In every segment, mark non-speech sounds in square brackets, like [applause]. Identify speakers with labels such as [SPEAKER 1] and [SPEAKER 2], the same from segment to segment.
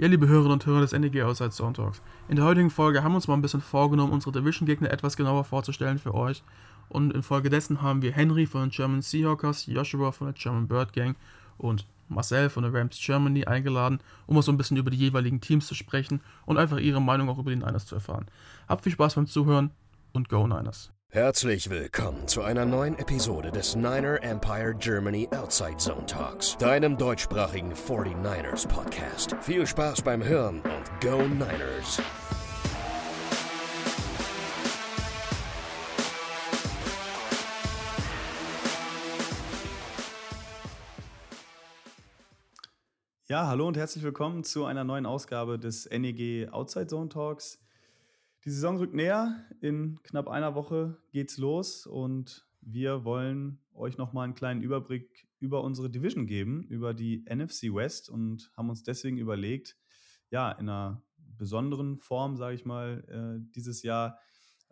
[SPEAKER 1] Ja, liebe Hörerinnen und Hörer des NEG Outside Zone Talks. In der heutigen Folge haben wir uns mal ein bisschen vorgenommen, unsere Division-Gegner etwas genauer vorzustellen für euch. Und infolgedessen haben wir Henry von den German Seahawkers, Joshua von der German Bird Gang und Marcel von der Rams Germany eingeladen, um mal so ein bisschen über die jeweiligen Teams zu sprechen und einfach ihre Meinung auch über die Niners zu erfahren. Habt viel Spaß beim Zuhören und Go Niners!
[SPEAKER 2] Herzlich willkommen zu einer neuen Episode des Niner Empire Germany Outside Zone Talks, deinem deutschsprachigen 49ers Podcast. Viel Spaß beim Hören und Go Niners!
[SPEAKER 3] Ja, hallo und herzlich willkommen zu einer neuen Ausgabe des NEG Outside Zone Talks. Die Saison rückt näher. In knapp einer Woche geht's los und wir wollen euch nochmal einen kleinen Überblick über unsere Division geben, über die NFC West und haben uns deswegen überlegt, ja, in einer besonderen Form, sage ich mal, äh, dieses Jahr,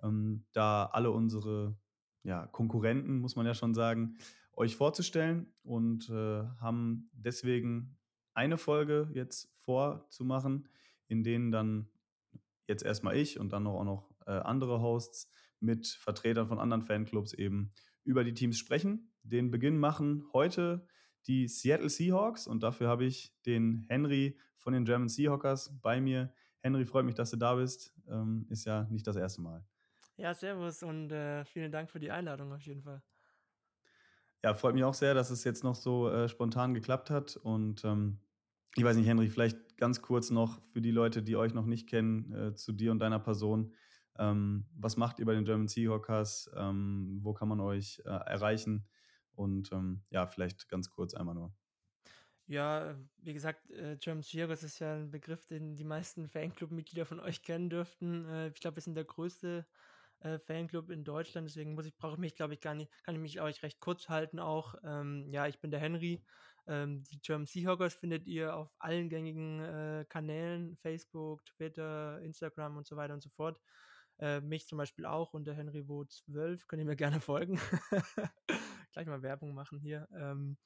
[SPEAKER 3] ähm, da alle unsere ja, Konkurrenten, muss man ja schon sagen, euch vorzustellen und äh, haben deswegen eine Folge jetzt vorzumachen, in denen dann jetzt erstmal ich und dann noch auch noch äh, andere Hosts mit Vertretern von anderen Fanclubs eben über die Teams sprechen. Den Beginn machen heute die Seattle Seahawks und dafür habe ich den Henry von den German Seahawkers bei mir. Henry, freut mich, dass du da bist. Ähm, ist ja nicht das erste Mal.
[SPEAKER 4] Ja, servus und äh, vielen Dank für die Einladung auf jeden Fall.
[SPEAKER 3] Ja, freut mich auch sehr, dass es jetzt noch so äh, spontan geklappt hat und ähm, ich weiß nicht, Henry, vielleicht ganz kurz noch für die Leute, die euch noch nicht kennen, äh, zu dir und deiner Person. Ähm, was macht ihr bei den German Seahawkers? Ähm, wo kann man euch äh, erreichen? Und ähm, ja, vielleicht ganz kurz einmal nur.
[SPEAKER 4] Ja, wie gesagt, äh, German Seahawkers ist ja ein Begriff, den die meisten Fanclub-Mitglieder von euch kennen dürften. Äh, ich glaube, wir sind der größte äh, Fanclub in Deutschland, deswegen muss ich, brauche ich mich, glaube ich, gar nicht, kann ich mich, glaube recht kurz halten auch. Ähm, ja, ich bin der Henry, ähm, die German Seahawkers findet ihr auf allen gängigen äh, Kanälen, Facebook, Twitter, Instagram und so weiter und so fort. Äh, mich zum Beispiel auch unter HenryWo12, könnt ihr mir [laughs] gerne folgen. Gleich mal Werbung machen hier. Ähm,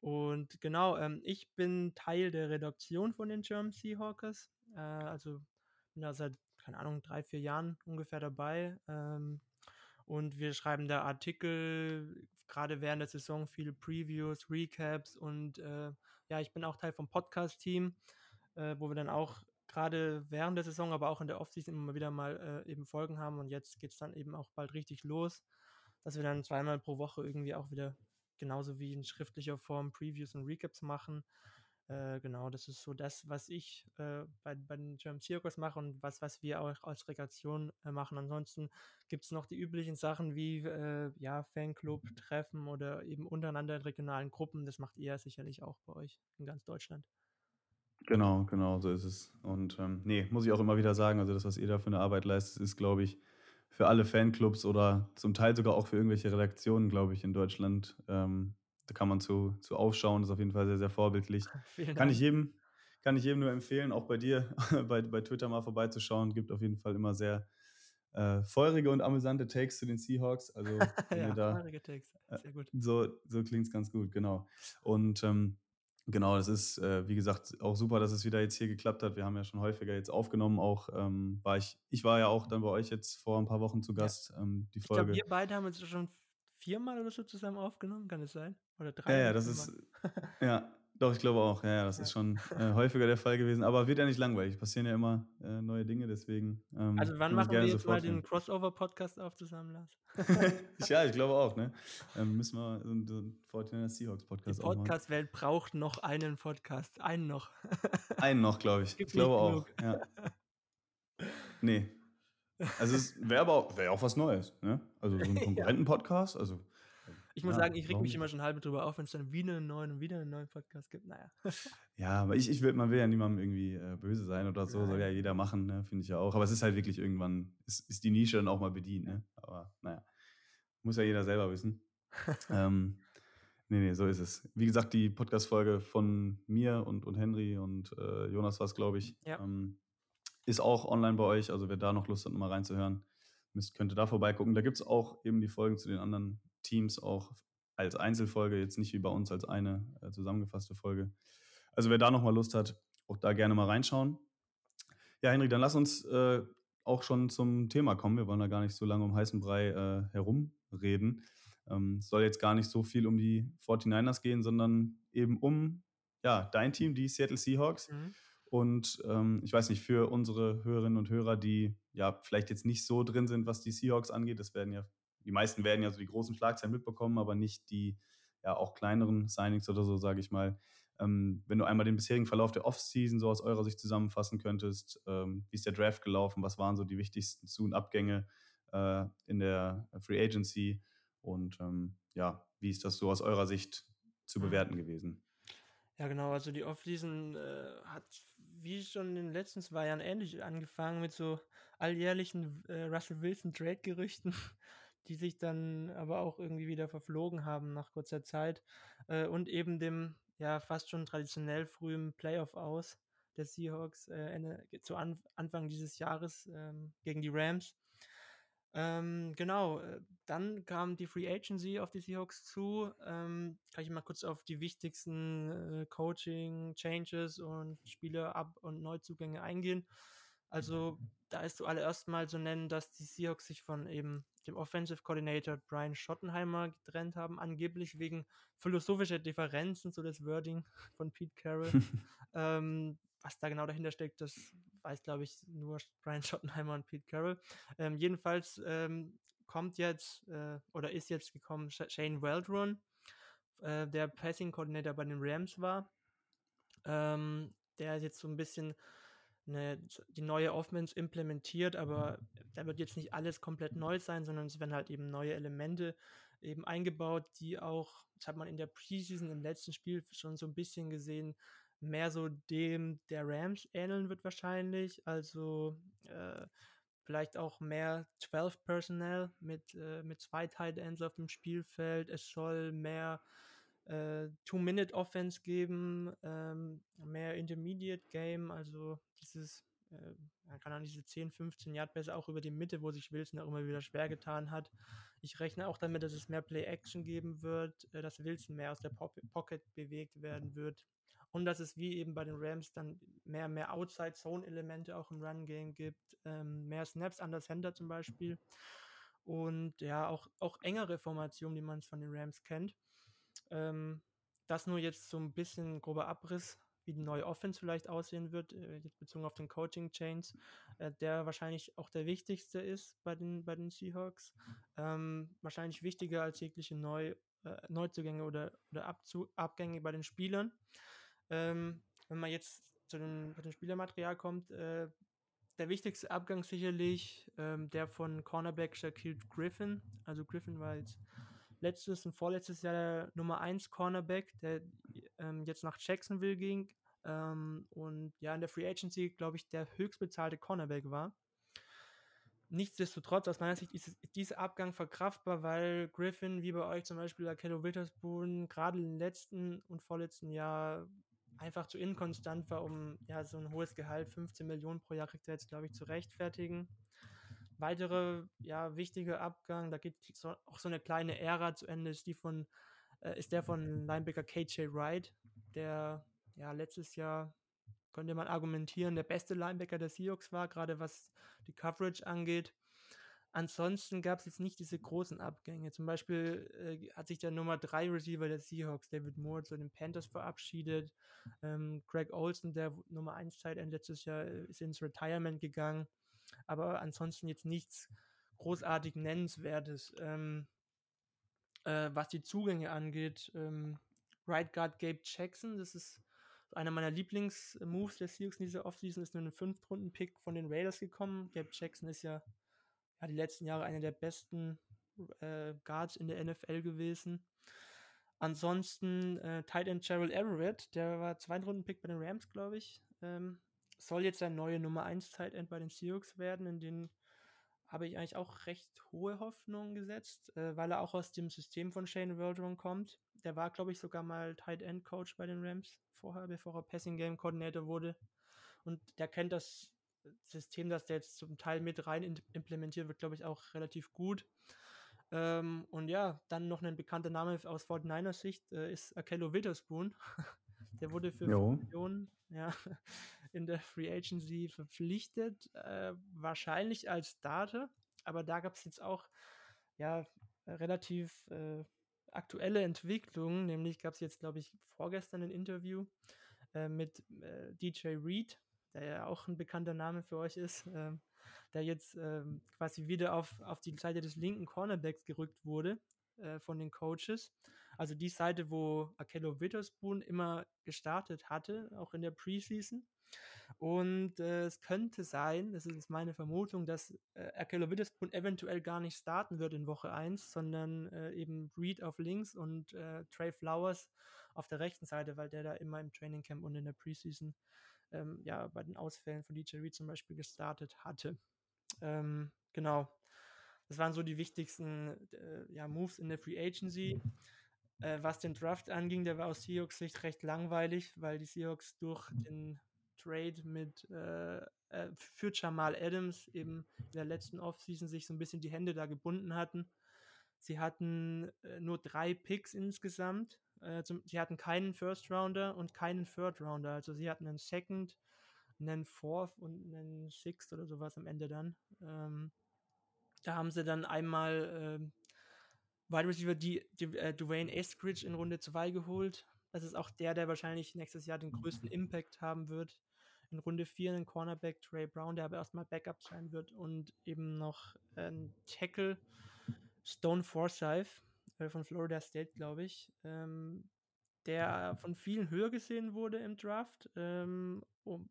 [SPEAKER 4] und genau, ähm, ich bin Teil der Redaktion von den German Seahawkers. Äh, also bin da seit, keine Ahnung, drei, vier Jahren ungefähr dabei. Ähm, und wir schreiben da Artikel, gerade während der Saison viele Previews, Recaps und äh, ja, ich bin auch Teil vom Podcast-Team, äh, wo wir dann auch gerade während der Saison, aber auch in der Offseason immer wieder mal äh, eben Folgen haben und jetzt geht es dann eben auch bald richtig los, dass wir dann zweimal pro Woche irgendwie auch wieder genauso wie in schriftlicher Form Previews und Recaps machen. Äh, genau, das ist so das, was ich äh, bei, bei den German Circus mache und was, was wir auch als Rekreation äh, machen. Ansonsten gibt es noch die üblichen Sachen wie äh, ja, Fanclub-Treffen oder eben untereinander in regionalen Gruppen. Das macht ihr sicherlich auch bei euch in ganz Deutschland.
[SPEAKER 3] Genau, genau, so ist es. Und ähm, nee, muss ich auch immer wieder sagen, also das, was ihr da für eine Arbeit leistet, ist, glaube ich, für alle Fanclubs oder zum Teil sogar auch für irgendwelche Redaktionen, glaube ich, in Deutschland ähm, da kann man zu, zu aufschauen, ist auf jeden Fall sehr, sehr vorbildlich. [laughs] Vielen kann ich jedem, kann ich jedem nur empfehlen, auch bei dir [laughs] bei, bei Twitter mal vorbeizuschauen. Gibt auf jeden Fall immer sehr äh, feurige und amüsante Takes zu den Seahawks. Also [laughs] ja, da, feurige Takes, äh, sehr gut. So, so klingt es ganz gut, genau. Und ähm, genau, das ist, äh, wie gesagt, auch super, dass es wieder jetzt hier geklappt hat. Wir haben ja schon häufiger jetzt aufgenommen. Auch ähm, war ich, ich war ja auch dann bei euch jetzt vor ein paar Wochen zu Gast. Ja. Ähm, die Folge.
[SPEAKER 4] Ich glaube, wir beide haben uns schon viermal oder so zusammen aufgenommen, kann es sein? Oder
[SPEAKER 3] drei? Ja, ja, das ist, [laughs] ja, doch, ich glaube auch. Ja, ja das ja. ist schon äh, häufiger der Fall gewesen. Aber wird ja nicht langweilig. Passieren ja immer äh, neue Dinge, deswegen.
[SPEAKER 4] Ähm, also, wann machen wir jetzt mal den Crossover-Podcast auf zusammen, Lars? [laughs]
[SPEAKER 3] ja, ich glaube auch, ne? Ähm, müssen wir so einen 49 Seahawks-Podcast
[SPEAKER 4] Die Podcast-Welt braucht noch einen Podcast. Einen noch.
[SPEAKER 3] einen noch, glaube ich. [laughs] ich glaube auch. Ja. Nee, also es wäre aber auch, wär auch was Neues, ne? Also so ein [laughs] Konkurrenten-Podcast, also.
[SPEAKER 4] Ich muss ja, sagen, ich reg mich immer schon halb drüber auf, wenn es dann wieder einen neuen und wieder einen neuen Podcast gibt. Naja. [laughs]
[SPEAKER 3] Ja, aber ich, ich will, man will ja niemandem irgendwie äh, böse sein oder so, Nein. soll ja jeder machen, ne? finde ich ja auch. Aber es ist halt wirklich irgendwann, ist, ist die Nische dann auch mal bedient, ne? Aber naja, muss ja jeder selber wissen. [laughs] ähm, nee, nee, so ist es. Wie gesagt, die Podcast-Folge von mir und, und Henry und äh, Jonas war es, glaube ich. Ja. Ähm, ist auch online bei euch, also wer da noch Lust hat, mal reinzuhören, müsst, könnte da vorbeigucken. Da gibt es auch eben die Folgen zu den anderen Teams auch als Einzelfolge, jetzt nicht wie bei uns als eine äh, zusammengefasste Folge. Also wer da noch mal Lust hat. auch da gerne mal reinschauen. Ja, Henry, dann lass uns äh, auch schon zum Thema kommen. Wir wollen da gar nicht so lange um heißen Brei äh, herumreden. Ähm, soll jetzt gar nicht so viel um die 49ers gehen, sondern eben um ja, dein Team, die Seattle Seahawks. Mhm. Und ähm, ich weiß nicht, für unsere Hörerinnen und Hörer, die ja vielleicht jetzt nicht so drin sind, was die Seahawks angeht, das werden ja, die meisten werden ja so die großen Schlagzeilen mitbekommen, aber nicht die ja auch kleineren Signings oder so, sage ich mal. Ähm, wenn du einmal den bisherigen Verlauf der Offseason so aus eurer Sicht zusammenfassen könntest, ähm, wie ist der Draft gelaufen, was waren so die wichtigsten Zu- und Abgänge äh, in der Free Agency und ähm, ja, wie ist das so aus eurer Sicht zu mhm. bewerten gewesen?
[SPEAKER 4] Ja, genau. Also die Offseason äh, hat wie schon in den letzten zwei Jahren ähnlich angefangen mit so alljährlichen äh, Russell Wilson Trade-Gerüchten, [laughs] die sich dann aber auch irgendwie wieder verflogen haben nach kurzer Zeit äh, und eben dem ja fast schon traditionell frühen Playoff aus der Seahawks äh, zu an, Anfang dieses Jahres ähm, gegen die Rams. Ähm, genau, äh, dann kam die Free Agency auf die Seahawks zu. Ähm, kann ich mal kurz auf die wichtigsten äh, Coaching-Changes und Spieler-Ab- und Neuzugänge eingehen. Also, da ist zuallererst mal zu nennen, dass die Seahawks sich von eben dem Offensive Coordinator Brian Schottenheimer getrennt haben, angeblich wegen philosophischer Differenzen, so das Wording von Pete Carroll. [laughs] ähm, was da genau dahinter steckt, das weiß, glaube ich, nur [laughs] Brian Schottenheimer und Pete Carroll. Ähm, jedenfalls ähm, kommt jetzt äh, oder ist jetzt gekommen Shane Weldron, äh, der Passing Coordinator bei den Rams war. Ähm, der jetzt so ein bisschen eine, die neue Offense implementiert, aber da wird jetzt nicht alles komplett neu sein, sondern es werden halt eben neue Elemente eben eingebaut, die auch, das hat man in der Preseason im letzten Spiel schon so ein bisschen gesehen, mehr so dem der Rams ähneln wird wahrscheinlich. Also äh, vielleicht auch mehr 12 Personnel mit, äh, mit zwei Tight Ends auf dem Spielfeld. Es soll mehr äh, Two-Minute-Offense geben, ähm, mehr Intermediate Game, also dieses, man kann auch diese 10, 15 Yard besser auch über die Mitte, wo sich Wilson auch immer wieder schwer getan hat. Ich rechne auch damit, dass es mehr Play-Action geben wird, äh, dass Wilson mehr aus der Pocket bewegt werden wird und dass es wie eben bei den Rams dann mehr mehr Outside-Zone-Elemente auch im Run-Game gibt, ähm, mehr Snaps an der Center zum Beispiel und ja, auch, auch engere Formationen, die man von den Rams kennt. Ähm, das nur jetzt so ein bisschen grober Abriss, wie die neue Offense vielleicht aussehen wird, äh, jetzt bezogen auf den Coaching-Chains, äh, der wahrscheinlich auch der wichtigste ist bei den, bei den Seahawks. Ähm, wahrscheinlich wichtiger als jegliche Neu, äh, Neuzugänge oder, oder Abzu Abgänge bei den Spielern. Ähm, wenn man jetzt zu dem, zu dem Spielermaterial kommt, äh, der wichtigste Abgang sicherlich ähm, der von Cornerback Shaquille Griffin. Also Griffin war jetzt letztes und vorletztes Jahr der Nummer 1 Cornerback, der ähm, jetzt nach Jacksonville ging ähm, und ja in der Free Agency, glaube ich, der höchstbezahlte Cornerback war. Nichtsdestotrotz, aus meiner Sicht ist, dieser Abgang verkraftbar, weil Griffin, wie bei euch zum Beispiel Akello Witherspoon, gerade im letzten und vorletzten Jahr einfach zu inkonstant war, um ja so ein hohes Gehalt, 15 Millionen pro Jahr kriegt er jetzt, glaube ich, zu rechtfertigen. Weitere, ja, wichtige Abgang, da geht so, auch so eine kleine Ära zu Ende, ist die von, äh, ist der von Linebacker KJ Wright, der ja letztes Jahr könnte man argumentieren, der beste Linebacker der Seahawks war, gerade was die Coverage angeht. Ansonsten gab es jetzt nicht diese großen Abgänge. Zum Beispiel äh, hat sich der Nummer 3 Receiver der Seahawks, David Moore, zu den Panthers verabschiedet. Ähm, Greg Olson, der Nummer 1 Tight End letztes Jahr, äh, ist ins Retirement gegangen. Aber ansonsten jetzt nichts großartig Nennenswertes. Ähm, äh, was die Zugänge angeht, ähm, Right Guard Gabe Jackson, das ist einer meiner Lieblingsmoves der Seahawks in dieser Offseason, ist nur ein Fünftrunden-Pick von den Raiders gekommen. Gabe Jackson ist ja ja, die letzten Jahre einer der besten äh, Guards in der NFL gewesen. Ansonsten äh, Tight End Gerald Everett, der war Zweitrunden-Pick bei den Rams, glaube ich. Ähm, soll jetzt sein neuer Nummer 1 Tight End bei den Seahawks werden. In den habe ich eigentlich auch recht hohe Hoffnungen gesetzt, äh, weil er auch aus dem System von Shane Waldron kommt. Der war, glaube ich, sogar mal Tight End Coach bei den Rams vorher, bevor er Passing Game Coordinator wurde. Und der kennt das System, das der jetzt zum Teil mit rein implementiert wird, glaube ich, auch relativ gut. Ähm, und ja, dann noch ein bekannter Name aus 49ers Sicht äh, ist Akello Witherspoon. [laughs] der wurde für jo. 5 Millionen ja, [laughs] in der Free Agency verpflichtet, äh, wahrscheinlich als Starter, aber da gab es jetzt auch ja relativ äh, aktuelle Entwicklungen, nämlich gab es jetzt, glaube ich, vorgestern ein Interview äh, mit äh, DJ Reed, der ja auch ein bekannter Name für euch ist, ähm, der jetzt ähm, quasi wieder auf, auf die Seite des linken Cornerbacks gerückt wurde äh, von den Coaches. Also die Seite, wo Akello Witherspoon immer gestartet hatte, auch in der Preseason. Und äh, es könnte sein, das ist meine Vermutung, dass äh, Akello Witherspoon eventuell gar nicht starten wird in Woche 1, sondern äh, eben Reed auf links und äh, Trey Flowers auf der rechten Seite, weil der da immer im Training Camp und in der Preseason ähm, ja bei den Ausfällen von DJ Reed zum Beispiel gestartet hatte. Ähm, genau. Das waren so die wichtigsten äh, ja, Moves in der Free Agency. Äh, was den Draft anging, der war aus Seahawks Sicht recht langweilig, weil die Seahawks durch den Trade mit äh, äh, für Jamal Adams eben in der letzten Offseason sich so ein bisschen die Hände da gebunden hatten. Sie hatten äh, nur drei Picks insgesamt. Äh, zum, sie hatten keinen First Rounder und keinen Third Rounder. Also sie hatten einen Second, einen Fourth und einen Sixth oder sowas am Ende dann. Ähm, da haben sie dann einmal äh, Wide Receiver die, die äh, Dwayne Eskridge in Runde 2 geholt. Das ist auch der, der wahrscheinlich nächstes Jahr den größten Impact haben wird. In Runde 4 einen Cornerback Trey Brown, der aber erstmal Backup sein wird und eben noch ein Tackle Stone Forsyth äh, von Florida State, glaube ich, ähm, der von vielen höher gesehen wurde im Draft. Ähm, um,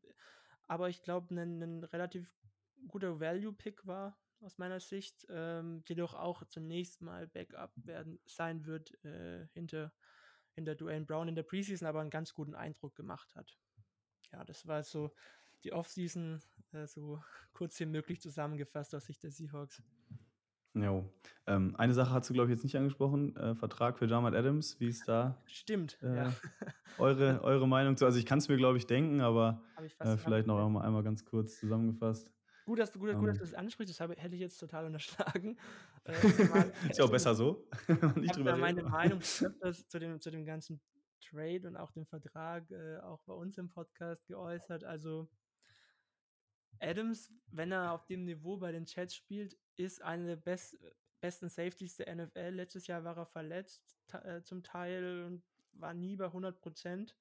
[SPEAKER 4] aber ich glaube, ein, ein relativ guter Value-Pick war aus meiner Sicht, ähm, jedoch auch zunächst mal Backup werden sein wird äh, hinter, hinter Dwayne Brown in der Preseason, aber einen ganz guten Eindruck gemacht hat. Ja, das war so die Offseason äh, so [laughs] kurz wie möglich zusammengefasst aus Sicht der Seahawks.
[SPEAKER 3] Jo. Ähm, eine Sache hast du, glaube ich, jetzt nicht angesprochen. Äh, Vertrag für Jamal Adams. Wie ist da?
[SPEAKER 4] Stimmt,
[SPEAKER 3] äh,
[SPEAKER 4] ja.
[SPEAKER 3] eure, eure Meinung zu? Also, ich kann es mir, glaube ich, denken, aber äh, vielleicht noch einmal, einmal ganz kurz zusammengefasst.
[SPEAKER 4] Gut, dass du, gut, gut, dass du das ansprichst, das habe, hätte ich jetzt total unterschlagen. [laughs]
[SPEAKER 3] Äh, ist ja auch besser so. [laughs]
[SPEAKER 4] ich habe meine Meinung [laughs] zu dem, zu dem ganzen Trade und auch dem Vertrag äh, auch bei uns im Podcast geäußert. Also Adams, wenn er auf dem Niveau bei den Chats spielt, ist eine der best, besten Safeties der NFL. Letztes Jahr war er verletzt äh, zum Teil und war nie bei 100 Prozent.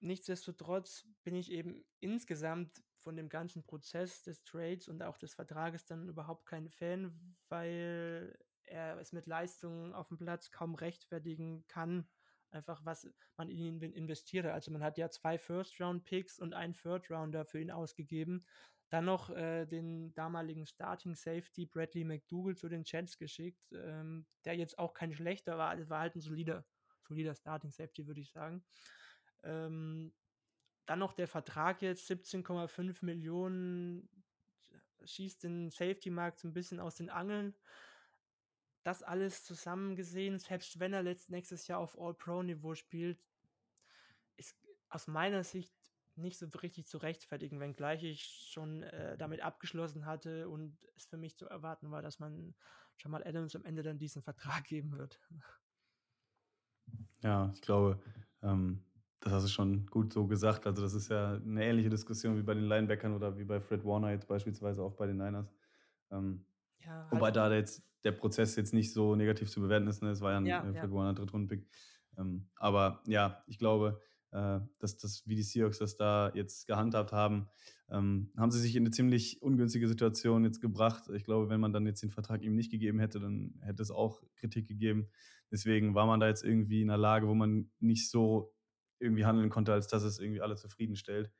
[SPEAKER 4] Nichtsdestotrotz bin ich eben insgesamt von dem ganzen Prozess des Trades und auch des Vertrages dann überhaupt kein Fan, weil er es mit Leistungen auf dem Platz kaum rechtfertigen kann, einfach was man in ihn investiert hat. Also man hat ja zwei First-Round-Picks und einen Third-Rounder für ihn ausgegeben. Dann noch äh, den damaligen Starting Safety Bradley McDougall zu den Jets geschickt, ähm, der jetzt auch kein schlechter war, das war halt ein solider, solider Starting Safety, würde ich sagen. Ähm, dann noch der Vertrag jetzt, 17,5 Millionen, schießt den Safety-Markt so ein bisschen aus den Angeln. Das alles zusammen gesehen, selbst wenn er letzt, nächstes Jahr auf All-Pro-Niveau spielt, ist aus meiner Sicht nicht so richtig zu rechtfertigen, wenngleich ich schon äh, damit abgeschlossen hatte und es für mich zu erwarten war, dass man Jamal Adams am Ende dann diesen Vertrag [laughs] geben wird.
[SPEAKER 3] Ja, ich glaube, ähm, das hast du schon gut so gesagt. Also, das ist ja eine ähnliche Diskussion wie bei den Linebackern oder wie bei Fred Warner jetzt beispielsweise auch bei den Niners. Ähm, ja, wobei halt da jetzt der Prozess jetzt nicht so negativ zu bewerten ist. Ne? Es war ja ein ja, äh, Fred ja. Warner Drittrundenpick. Ähm, aber ja, ich glaube, äh, dass das, wie die Seahawks das da jetzt gehandhabt haben, ähm, haben sie sich in eine ziemlich ungünstige Situation jetzt gebracht. Ich glaube, wenn man dann jetzt den Vertrag ihm nicht gegeben hätte, dann hätte es auch Kritik gegeben. Deswegen war man da jetzt irgendwie in einer Lage, wo man nicht so irgendwie handeln konnte, als dass es irgendwie alle zufriedenstellt.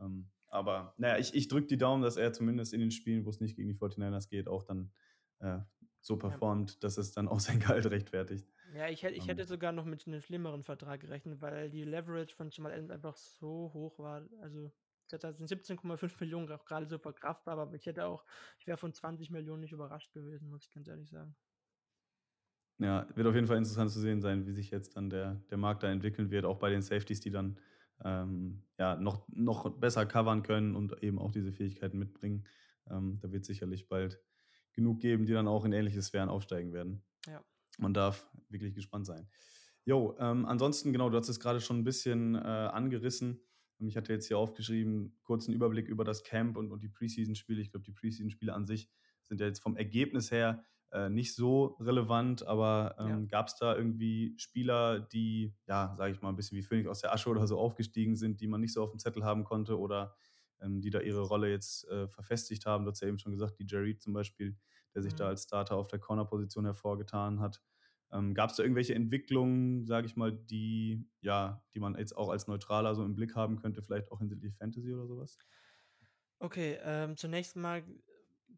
[SPEAKER 3] Ähm, aber naja, ich, ich drücke die Daumen, dass er zumindest in den Spielen, wo es nicht gegen die 49ers geht, auch dann äh, so performt, dass es dann auch sein Gehalt rechtfertigt.
[SPEAKER 4] Ja, ich, hätte, ich hätte ähm. sogar noch mit einem schlimmeren Vertrag gerechnet, weil die Leverage von Jamal Adams einfach so hoch war. Also, da sind 17,5 Millionen auch gerade so verkraftbar, aber ich hätte auch, ich wäre von 20 Millionen nicht überrascht gewesen, muss ich ganz ehrlich sagen.
[SPEAKER 3] Ja, wird auf jeden Fall interessant zu sehen sein, wie sich jetzt dann der, der Markt da entwickeln wird, auch bei den Safeties, die dann ähm, ja, noch, noch besser covern können und eben auch diese Fähigkeiten mitbringen. Ähm, da wird sicherlich bald genug geben, die dann auch in ähnliche Sphären aufsteigen werden.
[SPEAKER 4] Ja.
[SPEAKER 3] Man darf wirklich gespannt sein. Jo, ähm, ansonsten, genau, du hast es gerade schon ein bisschen äh, angerissen. Ich hatte jetzt hier aufgeschrieben, kurzen Überblick über das Camp und, und die Preseason-Spiele. Ich glaube, die Preseason-Spiele an sich sind ja jetzt vom Ergebnis her äh, nicht so relevant, aber ähm, ja. gab es da irgendwie Spieler, die, ja, sage ich mal, ein bisschen wie Phoenix aus der Asche oder so aufgestiegen sind, die man nicht so auf dem Zettel haben konnte oder ähm, die da ihre Rolle jetzt äh, verfestigt haben? Du hast ja eben schon gesagt, die Jerry zum Beispiel, der sich mhm. da als Starter auf der Corner-Position hervorgetan hat. Ähm, Gab es da irgendwelche Entwicklungen, sage ich mal, die, ja, die man jetzt auch als Neutraler so im Blick haben könnte, vielleicht auch hinsichtlich Fantasy oder sowas?
[SPEAKER 4] Okay, ähm, zunächst mal,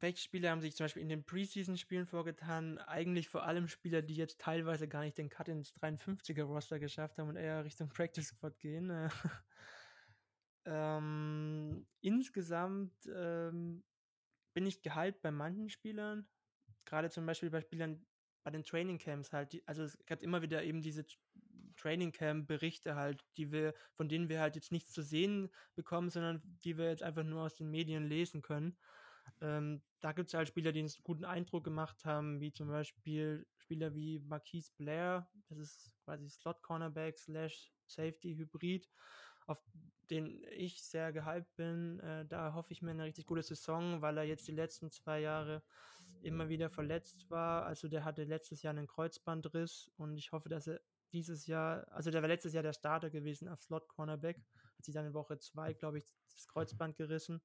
[SPEAKER 4] welche Spieler haben sich zum Beispiel in den Preseason-Spielen vorgetan? Eigentlich vor allem Spieler, die jetzt teilweise gar nicht den Cut ins 53er-Roster geschafft haben und eher Richtung Practice Squad gehen. Äh, [laughs] ähm, insgesamt ähm, bin ich gehypt bei manchen Spielern. Gerade zum Beispiel bei Spielern, bei den Training Camps halt, also es gab immer wieder eben diese Training Camp Berichte halt, die wir, von denen wir halt jetzt nichts zu sehen bekommen, sondern die wir jetzt einfach nur aus den Medien lesen können. Ähm, da gibt es halt Spieler, die einen guten Eindruck gemacht haben, wie zum Beispiel Spieler wie Marquise Blair, das ist quasi Slot Cornerback slash Safety Hybrid, auf den ich sehr gehypt bin. Äh, da hoffe ich mir eine richtig gute Saison, weil er jetzt die letzten zwei Jahre immer wieder verletzt war. Also der hatte letztes Jahr einen Kreuzbandriss und ich hoffe, dass er dieses Jahr, also der war letztes Jahr der Starter gewesen auf Slot Cornerback, hat sich dann in Woche zwei, glaube ich, das Kreuzband gerissen.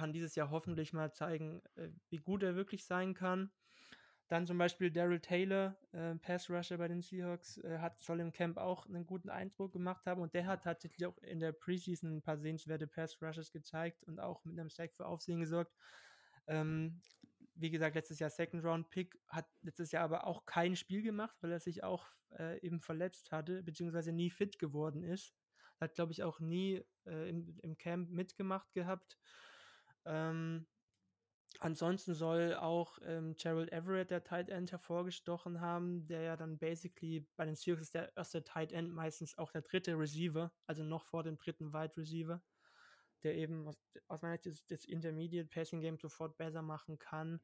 [SPEAKER 4] Kann dieses Jahr hoffentlich mal zeigen, äh, wie gut er wirklich sein kann. Dann zum Beispiel Daryl Taylor, äh, Pass Rusher bei den Seahawks, äh, hat, soll im Camp auch einen guten Eindruck gemacht haben und der hat tatsächlich auch in der Preseason ein paar sehenswerte Pass Rushes gezeigt und auch mit einem Sack für Aufsehen gesorgt. Ähm, wie gesagt, letztes Jahr Second Round Pick, hat letztes Jahr aber auch kein Spiel gemacht, weil er sich auch äh, eben verletzt hatte, beziehungsweise nie fit geworden ist. Hat, glaube ich, auch nie äh, im, im Camp mitgemacht gehabt. Ähm, ansonsten soll auch ähm, Gerald Everett, der Tight End, hervorgestochen haben, der ja dann basically bei den Seahawks ist der erste Tight End, meistens auch der dritte Receiver, also noch vor dem dritten Wide Receiver der eben aus, aus meiner Sicht das, Intermediate Passing Game sofort besser machen kann.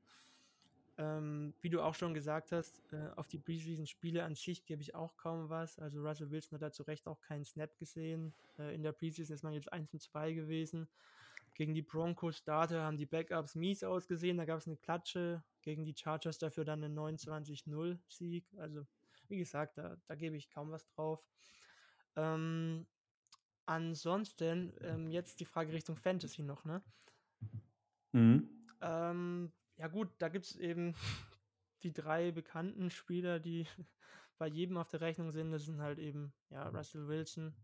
[SPEAKER 4] Ähm, wie du auch schon gesagt hast, äh, auf die Preseason-Spiele an sich gebe ich auch kaum was. Also Russell Wilson hat da zu Recht auch keinen Snap gesehen. Äh, in der Preseason ist man jetzt 1 und 2 gewesen. Gegen die Broncos Starter haben die Backups mies ausgesehen. Da gab es eine Klatsche. Gegen die Chargers dafür dann einen 29-0-Sieg. Also, wie gesagt, da, da gebe ich kaum was drauf. Ähm, Ansonsten, ähm, jetzt die Frage Richtung Fantasy noch, ne? Mhm. Ähm, ja gut, da gibt es eben [laughs] die drei bekannten Spieler, die [laughs] bei jedem auf der Rechnung sind. Das sind halt eben, ja, Russell Wilson,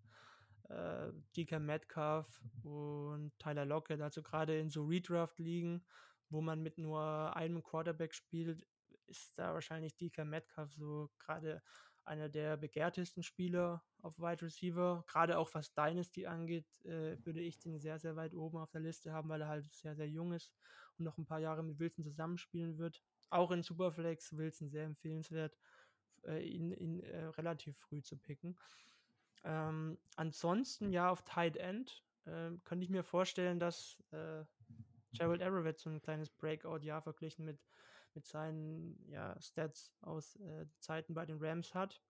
[SPEAKER 4] äh, DK Metcalf und Tyler Lockett. Also gerade in so Redraft-Ligen, wo man mit nur einem Quarterback spielt, ist da wahrscheinlich DK Metcalf so gerade einer der begehrtesten Spieler auf Wide Receiver. Gerade auch was Dynasty angeht, äh, würde ich den sehr, sehr weit oben auf der Liste haben, weil er halt sehr, sehr jung ist und noch ein paar Jahre mit Wilson zusammenspielen wird. Auch in Superflex Wilson sehr empfehlenswert, äh, ihn, ihn äh, relativ früh zu picken. Ähm, ansonsten ja auf Tight End äh, könnte ich mir vorstellen, dass äh, Gerald Everett so ein kleines Breakout-Jahr verglichen mit mit seinen ja, Stats aus äh, Zeiten bei den Rams hat.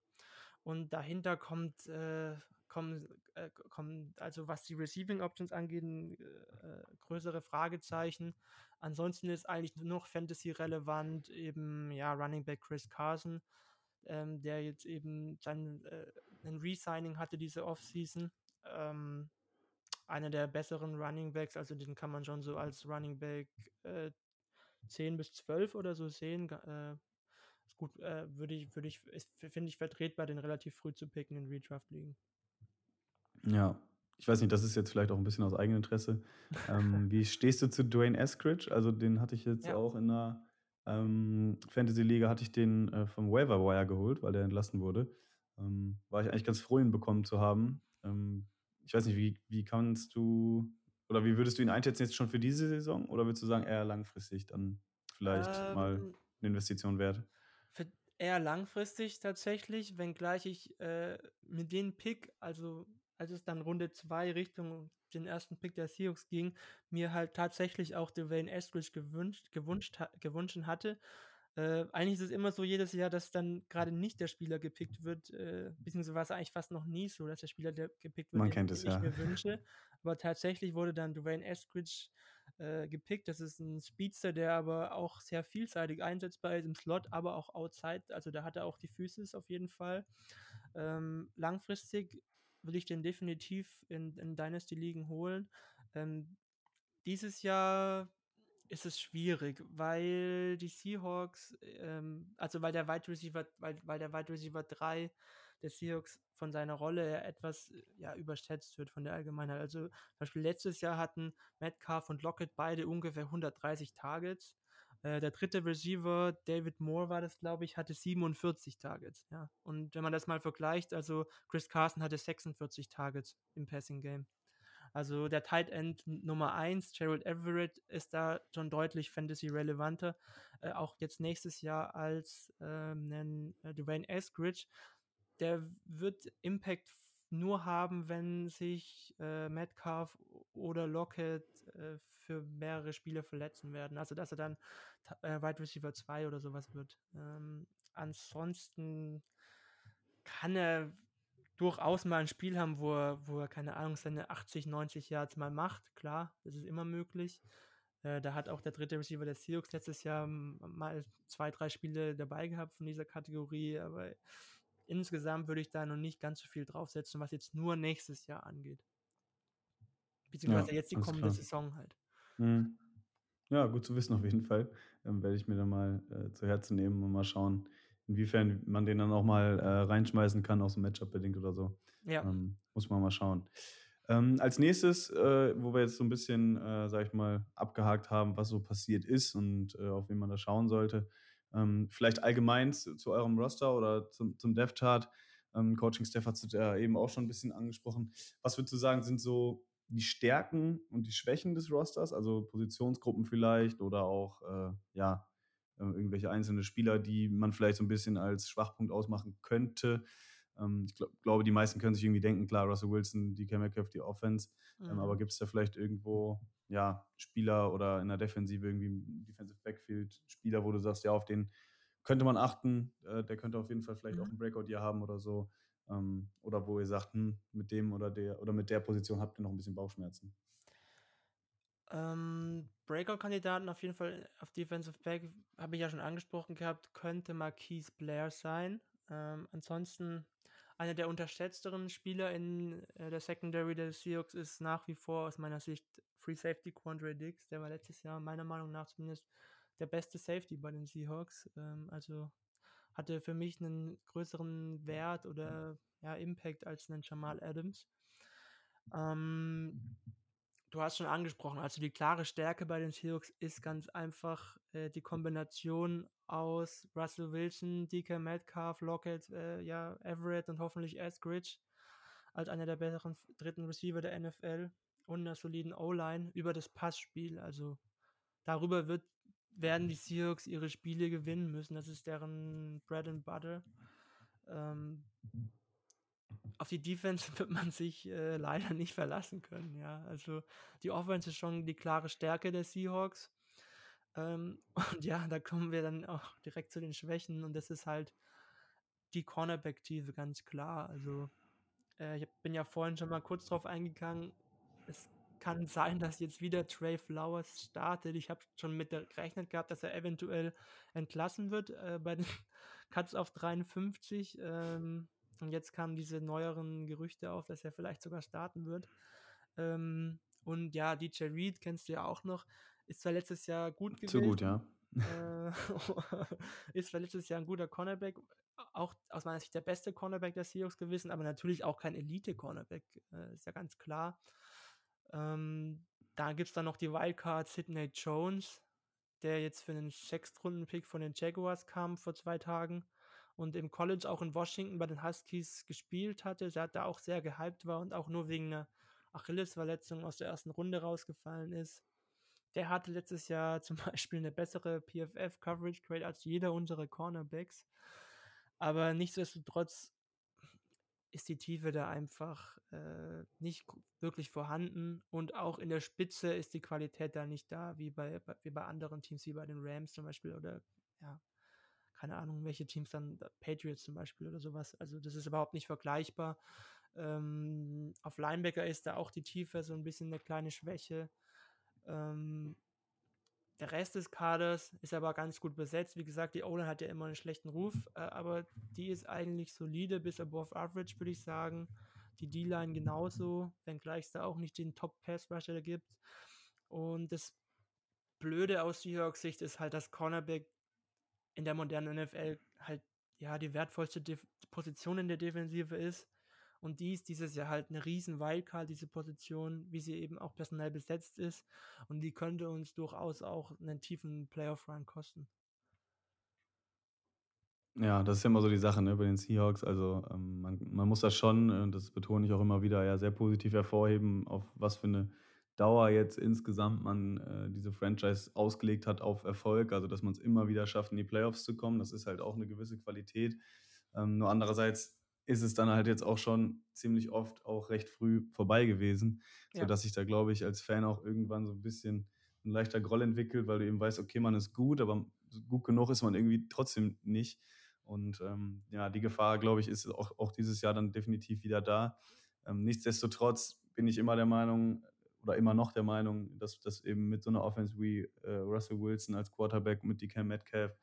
[SPEAKER 4] Und dahinter kommt, äh, kommen, äh, kommen, also was die Receiving Options angeht, äh, größere Fragezeichen. Ansonsten ist eigentlich nur noch Fantasy relevant, eben ja, Running Back Chris Carson, ähm, der jetzt eben dann äh, ein Resigning hatte diese Offseason. Ähm, einer der besseren Running Backs, also den kann man schon so als Running Back äh, 10 bis 12 oder so sehen. Äh, ist gut, äh, würde ich, würde ich, finde ich vertretbar, den relativ früh zu picken in Redraft liegen.
[SPEAKER 3] Ja, ich weiß nicht, das ist jetzt vielleicht auch ein bisschen aus Eigeninteresse. ähm, [laughs] wie stehst du zu Dwayne Eskridge? Also den hatte ich jetzt ja. auch in einer ähm, Fantasy-Liga, hatte ich den äh, vom Waiver Wire geholt, weil der entlassen wurde. Ähm, war ich eigentlich ganz froh, ihn bekommen zu haben. Ähm, ich weiß nicht, wie, wie kannst du oder wie würdest du ihn einschätzen jetzt schon für diese Saison? Oder würdest du sagen, eher langfristig dann vielleicht ähm, mal eine Investition wert?
[SPEAKER 4] Eher langfristig tatsächlich, wenngleich ich äh, mit dem Pick, also als es dann Runde 2 Richtung den ersten Pick der Seahawks ging, mir halt tatsächlich auch Dwayne Eskridge gewünscht, gewünscht, gewünscht hatte. Äh, eigentlich ist es immer so jedes Jahr, dass dann gerade nicht der Spieler gepickt wird, äh, beziehungsweise war es eigentlich fast noch nie so, dass der Spieler der gepickt wird,
[SPEAKER 3] Man
[SPEAKER 4] den,
[SPEAKER 3] kennt
[SPEAKER 4] den
[SPEAKER 3] es,
[SPEAKER 4] ich
[SPEAKER 3] ja.
[SPEAKER 4] mir [laughs] wünsche. Aber tatsächlich wurde dann Dwayne Eskridge äh, gepickt. Das ist ein Speedster, der aber auch sehr vielseitig einsetzbar ist im Slot, aber auch outside. Also da hat er auch die Füße auf jeden Fall. Ähm, langfristig würde ich den definitiv in, in Dynasty-Ligen holen. Ähm, dieses Jahr ist es schwierig, weil die Seahawks, ähm, also weil der Wide Receiver, weil, weil der Wide Receiver 3 der Seahawks von seiner Rolle etwas ja, überschätzt wird von der Allgemeinheit. Also zum Beispiel letztes Jahr hatten Metcalf und Lockett beide ungefähr 130 Targets. Äh, der dritte Receiver, David Moore war das, glaube ich, hatte 47 Targets. Ja. Und wenn man das mal vergleicht, also Chris Carson hatte 46 Targets im Passing Game. Also der Tight End Nummer 1, Gerald Everett, ist da schon deutlich Fantasy-relevanter, äh, auch jetzt nächstes Jahr als ähm, äh, Dwayne Eskridge. Der wird Impact nur haben, wenn sich äh, Metcalf oder Lockett äh, für mehrere Spiele verletzen werden. Also dass er dann äh, Wide Receiver 2 oder sowas wird. Ähm, ansonsten kann er durchaus mal ein Spiel haben, wo er, wo er, keine Ahnung, seine 80, 90 Yards mal macht. Klar, das ist immer möglich. Äh, da hat auch der dritte Receiver der Seahawks letztes Jahr mal zwei, drei Spiele dabei gehabt von dieser Kategorie, aber insgesamt würde ich da noch nicht ganz so viel draufsetzen, was jetzt nur nächstes Jahr angeht. Beziehungsweise ja, jetzt die kommende klar. Saison halt.
[SPEAKER 3] Mhm. Ja, gut zu wissen auf jeden Fall. Ähm, werde ich mir dann mal äh, zu Herzen nehmen und mal schauen, inwiefern man den dann auch mal äh, reinschmeißen kann, auch so Matchup-bedingt oder so.
[SPEAKER 4] Ja.
[SPEAKER 3] Ähm, muss man mal schauen. Ähm, als nächstes, äh, wo wir jetzt so ein bisschen, äh, sag ich mal, abgehakt haben, was so passiert ist und äh, auf wen man da schauen sollte, ähm, vielleicht allgemein zu, zu, eurem Roster oder zum, zum Dev-Chart. Ähm, Coaching-Staff hat es ja eben auch schon ein bisschen angesprochen. Was würdest du sagen, sind so die Stärken und die Schwächen des Rosters, also Positionsgruppen vielleicht oder auch, äh, ja, irgendwelche einzelne Spieler, die man vielleicht so ein bisschen als Schwachpunkt ausmachen könnte. Ähm, ich glaub, glaube, die meisten können sich irgendwie denken, klar, Russell Wilson, DK Metcalf, die Offense. Ähm, mhm. aber gibt es da vielleicht irgendwo ja, Spieler oder in der Defensive irgendwie im Defensive Backfield Spieler, wo du sagst, ja, auf den könnte man achten, äh, der könnte auf jeden Fall vielleicht mhm. auch ein Breakout hier haben oder so. Ähm, oder wo ihr sagt, hm, mit dem oder der oder mit der Position habt ihr noch ein bisschen Bauchschmerzen.
[SPEAKER 4] Ähm, Breakout-Kandidaten auf jeden Fall auf Defensive Back, habe ich ja schon angesprochen gehabt, könnte Marquise Blair sein. Ähm, ansonsten einer der unterschätzteren Spieler in äh, der Secondary der Seahawks ist nach wie vor aus meiner Sicht Free Safety Quandre Dix. Der war letztes Jahr meiner Meinung nach zumindest der beste Safety bei den Seahawks. Ähm, also hatte für mich einen größeren Wert oder ja, Impact als einen Jamal Adams. Ähm, du hast schon angesprochen, also die klare Stärke bei den Seahawks ist ganz einfach äh, die Kombination aus Russell Wilson, DK Metcalf, Lockett, äh, ja, Everett und hoffentlich Eskridge als einer der besseren dritten Receiver der NFL und einer soliden O-Line über das Passspiel. Also darüber wird, werden die Seahawks ihre Spiele gewinnen müssen. Das ist deren Bread and Butter. Ähm, auf die Defense [laughs] wird man sich äh, leider nicht verlassen können. Ja, also die Offense ist schon die klare Stärke der Seahawks. Ähm, [laughs] und ja, da kommen wir dann auch direkt zu den Schwächen und das ist halt die Cornerback-Tiefe ganz klar. Also äh, ich bin ja vorhin schon mal kurz drauf eingegangen. Es kann sein, dass jetzt wieder Trey Flowers startet. Ich habe schon mit gerechnet gehabt, dass er eventuell entlassen wird äh, bei den [laughs] Cuts auf 53. Ähm, und jetzt kamen diese neueren Gerüchte auf, dass er vielleicht sogar starten wird. Ähm, und ja, DJ Reed kennst du ja auch noch. Ist zwar letztes Jahr gut gewesen.
[SPEAKER 3] Zu gut, ja. [laughs]
[SPEAKER 4] Äh, [laughs] ist zwar letztes Jahr ein guter Cornerback, auch aus meiner Sicht der beste Cornerback der Seahawks gewesen, aber natürlich auch kein Elite-Cornerback, äh, ist ja ganz klar. Ähm, da gibt es dann noch die Wildcard Sidney Jones, der jetzt für einen Sechstrunden-Pick von den Jaguars kam vor zwei Tagen und im College auch in Washington bei den Huskies gespielt hatte. Der da auch sehr gehypt war und auch nur wegen einer Achillesverletzung aus der ersten Runde rausgefallen ist. Der hatte letztes Jahr [laughs] zum Beispiel eine bessere PFF-Coverage-Grade als jeder unserer Cornerbacks. Aber nichtsdestotrotz ist die Tiefe da einfach äh, nicht wirklich vorhanden und auch in der Spitze ist die Qualität da nicht da, wie bei, wie bei anderen Teams, wie bei den Rams zum Beispiel oder ja, keine Ahnung, welche Teams dann, Patriots zum Beispiel oder sowas. Also das ist überhaupt nicht vergleichbar. Ähm, auf Linebacker ist da auch die Tiefe so ein bisschen eine kleine Schwäche. Ähm, der Rest des Kaders ist aber ganz gut besetzt. Wie gesagt, die O-Line hat ja immer einen schlechten Ruf, äh, aber die ist eigentlich solide bis above average, würde ich sagen. Die D-Line genauso, wenngleich es da auch nicht den Top-Pass-Rusher gibt. Und das Blöde aus Seahawks Sicht ist halt, dass Cornerback in der modernen NFL halt ja die wertvollste De Position in der Defensive ist. Und die ist dieses Jahr halt eine riesen Wildcard, diese Position, wie sie eben auch personell besetzt ist. Und die könnte uns durchaus auch einen tiefen Playoff-Run kosten.
[SPEAKER 3] Ja, das ist ja immer so die Sache ne, bei den Seahawks. Also ähm, man, man muss das schon, und das betone ich auch immer wieder, ja sehr positiv hervorheben, auf was für eine Dauer jetzt insgesamt man äh, diese Franchise ausgelegt hat auf Erfolg. Also dass man es immer wieder schafft, in die Playoffs zu kommen. Das ist halt auch eine gewisse Qualität. Ähm, nur andererseits ist es dann halt jetzt auch schon ziemlich oft auch recht früh vorbei gewesen, ja. sodass sich da, glaube ich, als Fan auch irgendwann so ein bisschen ein leichter Groll entwickelt, weil du eben weißt, okay, man ist gut, aber gut genug ist man irgendwie trotzdem nicht. Und ähm, ja, die Gefahr, glaube ich, ist auch, auch dieses Jahr dann definitiv wieder da. Ähm, nichtsdestotrotz bin ich immer der Meinung oder immer noch der Meinung, dass das eben mit so einer Offense wie äh, Russell Wilson als Quarterback mit DK Metcalf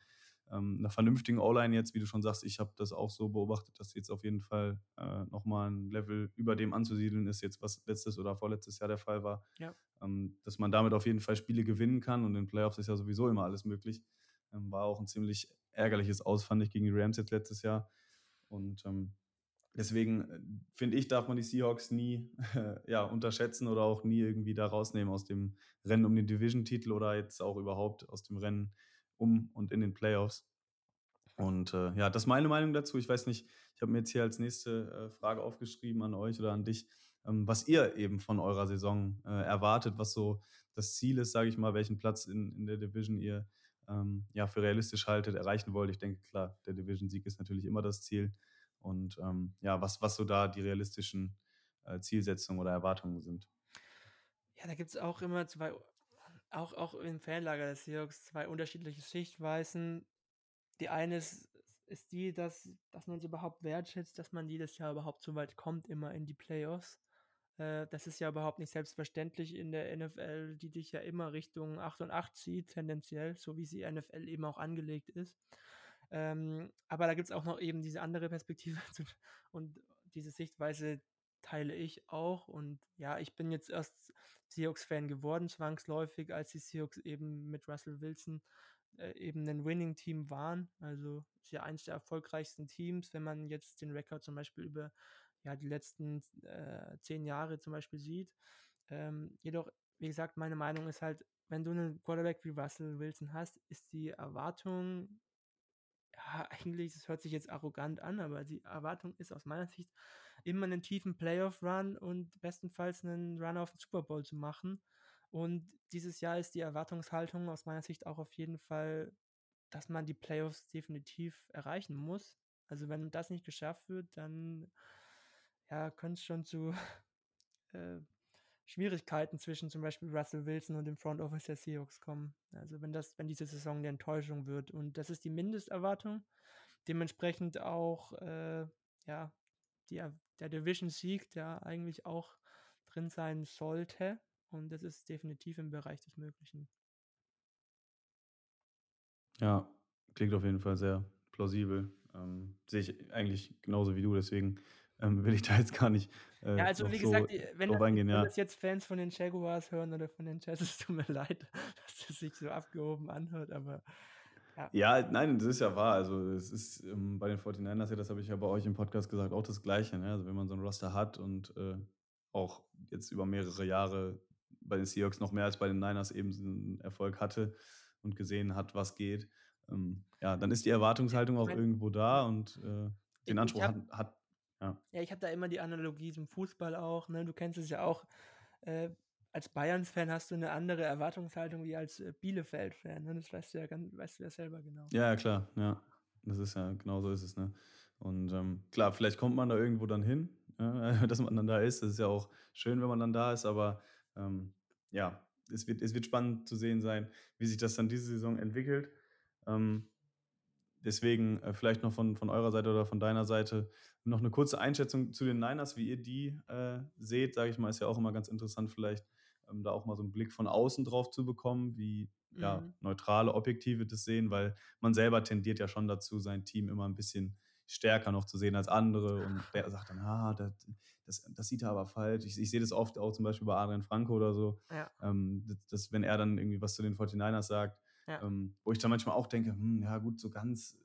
[SPEAKER 3] ähm, einer vernünftigen O-Line jetzt, wie du schon sagst, ich habe das auch so beobachtet, dass jetzt auf jeden Fall äh, nochmal ein Level über dem anzusiedeln ist, jetzt was letztes oder vorletztes Jahr der Fall war. Ja. Ähm, dass man damit auf jeden Fall Spiele gewinnen kann und in Playoffs ist ja sowieso immer alles möglich. Ähm, war auch ein ziemlich ärgerliches Aus, fand ich, gegen die Rams jetzt letztes Jahr. Und ähm, deswegen äh, finde ich, darf man die Seahawks nie [laughs] ja, unterschätzen oder auch nie irgendwie da rausnehmen aus dem Rennen um den Division-Titel oder jetzt auch überhaupt aus dem Rennen um und in den Playoffs. Und äh, ja, das ist meine Meinung dazu. Ich weiß nicht, ich habe mir jetzt hier als nächste äh, Frage aufgeschrieben an euch oder an dich, ähm, was ihr eben von eurer Saison äh, erwartet, was so das Ziel ist, sage ich mal, welchen Platz in, in der Division ihr ähm, ja, für realistisch haltet, erreichen wollt. Ich denke, klar, der Division-Sieg ist natürlich immer das Ziel. Und ähm, ja, was, was so da die realistischen äh, Zielsetzungen oder Erwartungen sind.
[SPEAKER 4] Ja, da gibt es auch immer zwei auch, auch im Fanlager des Seahawks zwei unterschiedliche Sichtweisen. Die eine ist, ist die, dass, dass man es überhaupt wertschätzt, dass man jedes Jahr überhaupt so weit kommt, immer in die Playoffs. Äh, das ist ja überhaupt nicht selbstverständlich in der NFL, die dich ja immer Richtung 8 und 8 zieht, tendenziell, so wie sie NFL eben auch angelegt ist. Ähm, aber da gibt es auch noch eben diese andere Perspektive [laughs] und diese Sichtweise teile ich auch. Und ja, ich bin jetzt erst Seahawks-Fan geworden, zwangsläufig, als die Seahawks eben mit Russell Wilson äh, eben ein Winning-Team waren. Also ist ja eins der erfolgreichsten Teams, wenn man jetzt den Rekord zum Beispiel über ja, die letzten äh, zehn Jahre zum Beispiel sieht. Ähm, jedoch, wie gesagt, meine Meinung ist halt, wenn du einen Quarterback wie Russell Wilson hast, ist die Erwartung, eigentlich, das hört sich jetzt arrogant an, aber die Erwartung ist aus meiner Sicht immer einen tiefen Playoff-Run und bestenfalls einen Run auf den Super Bowl zu machen. Und dieses Jahr ist die Erwartungshaltung aus meiner Sicht auch auf jeden Fall, dass man die Playoffs definitiv erreichen muss. Also wenn das nicht geschafft wird, dann ja, könnte es schon zu [laughs] äh, Schwierigkeiten zwischen zum Beispiel Russell Wilson und dem Front Office der Seahawks kommen. Also wenn das, wenn diese Saison eine Enttäuschung wird. Und das ist die Mindesterwartung. Dementsprechend auch äh, ja, die, der Division-Sieg, der eigentlich auch drin sein sollte. Und das ist definitiv im Bereich des Möglichen.
[SPEAKER 3] Ja, klingt auf jeden Fall sehr plausibel. Ähm, sehe ich eigentlich genauso wie du, deswegen ähm, will ich da jetzt gar nicht.
[SPEAKER 4] Äh, ja, also wie so gesagt, wenn, das, eingehen, wenn ja. das jetzt Fans von den Jaguars hören oder von den Jazz, [laughs] es tut mir leid, dass das sich so abgehoben anhört, aber
[SPEAKER 3] ja. ja, nein, das ist ja wahr. Also es ist ähm, bei den 49ers, ja, das habe ich ja bei euch im Podcast gesagt, auch das Gleiche. Ne? Also wenn man so ein Roster hat und äh, auch jetzt über mehrere Jahre bei den Seahawks noch mehr als bei den Niners eben einen Erfolg hatte und gesehen hat, was geht, ähm, ja, dann ist die Erwartungshaltung auch irgendwo da und äh, den Anspruch hab, hat, hat,
[SPEAKER 4] ja. Ja, ich habe da immer die Analogie zum Fußball auch. Ne? Du kennst es ja auch. Äh, als Bayerns-Fan hast du eine andere Erwartungshaltung wie als äh, Bielefeld-Fan. Ne? Das weißt du ja ganz, weißt du ja selber genau.
[SPEAKER 3] Ja, klar, ja. Das ist ja, genau so ist es, ne? Und ähm, klar, vielleicht kommt man da irgendwo dann hin, ja, [laughs] dass man dann da ist. Das ist ja auch schön, wenn man dann da ist, aber ähm, ja, es wird, es wird spannend zu sehen sein, wie sich das dann diese Saison entwickelt. Ähm, deswegen äh, vielleicht noch von, von eurer Seite oder von deiner Seite noch eine kurze Einschätzung zu den Niners, wie ihr die äh, seht, sage ich mal, ist ja auch immer ganz interessant, vielleicht ähm, da auch mal so einen Blick von außen drauf zu bekommen, wie mhm. ja, neutrale, objektive das sehen, weil man selber tendiert ja schon dazu, sein Team immer ein bisschen stärker noch zu sehen als andere und der sagt dann, ah, das, das, das sieht er aber falsch. Ich, ich sehe das oft auch zum Beispiel bei Adrian Franco oder so, ja. ähm, dass, dass, wenn er dann irgendwie was zu den 49ers sagt, ja. ähm, wo ich dann manchmal auch denke, hm, ja gut, so ganz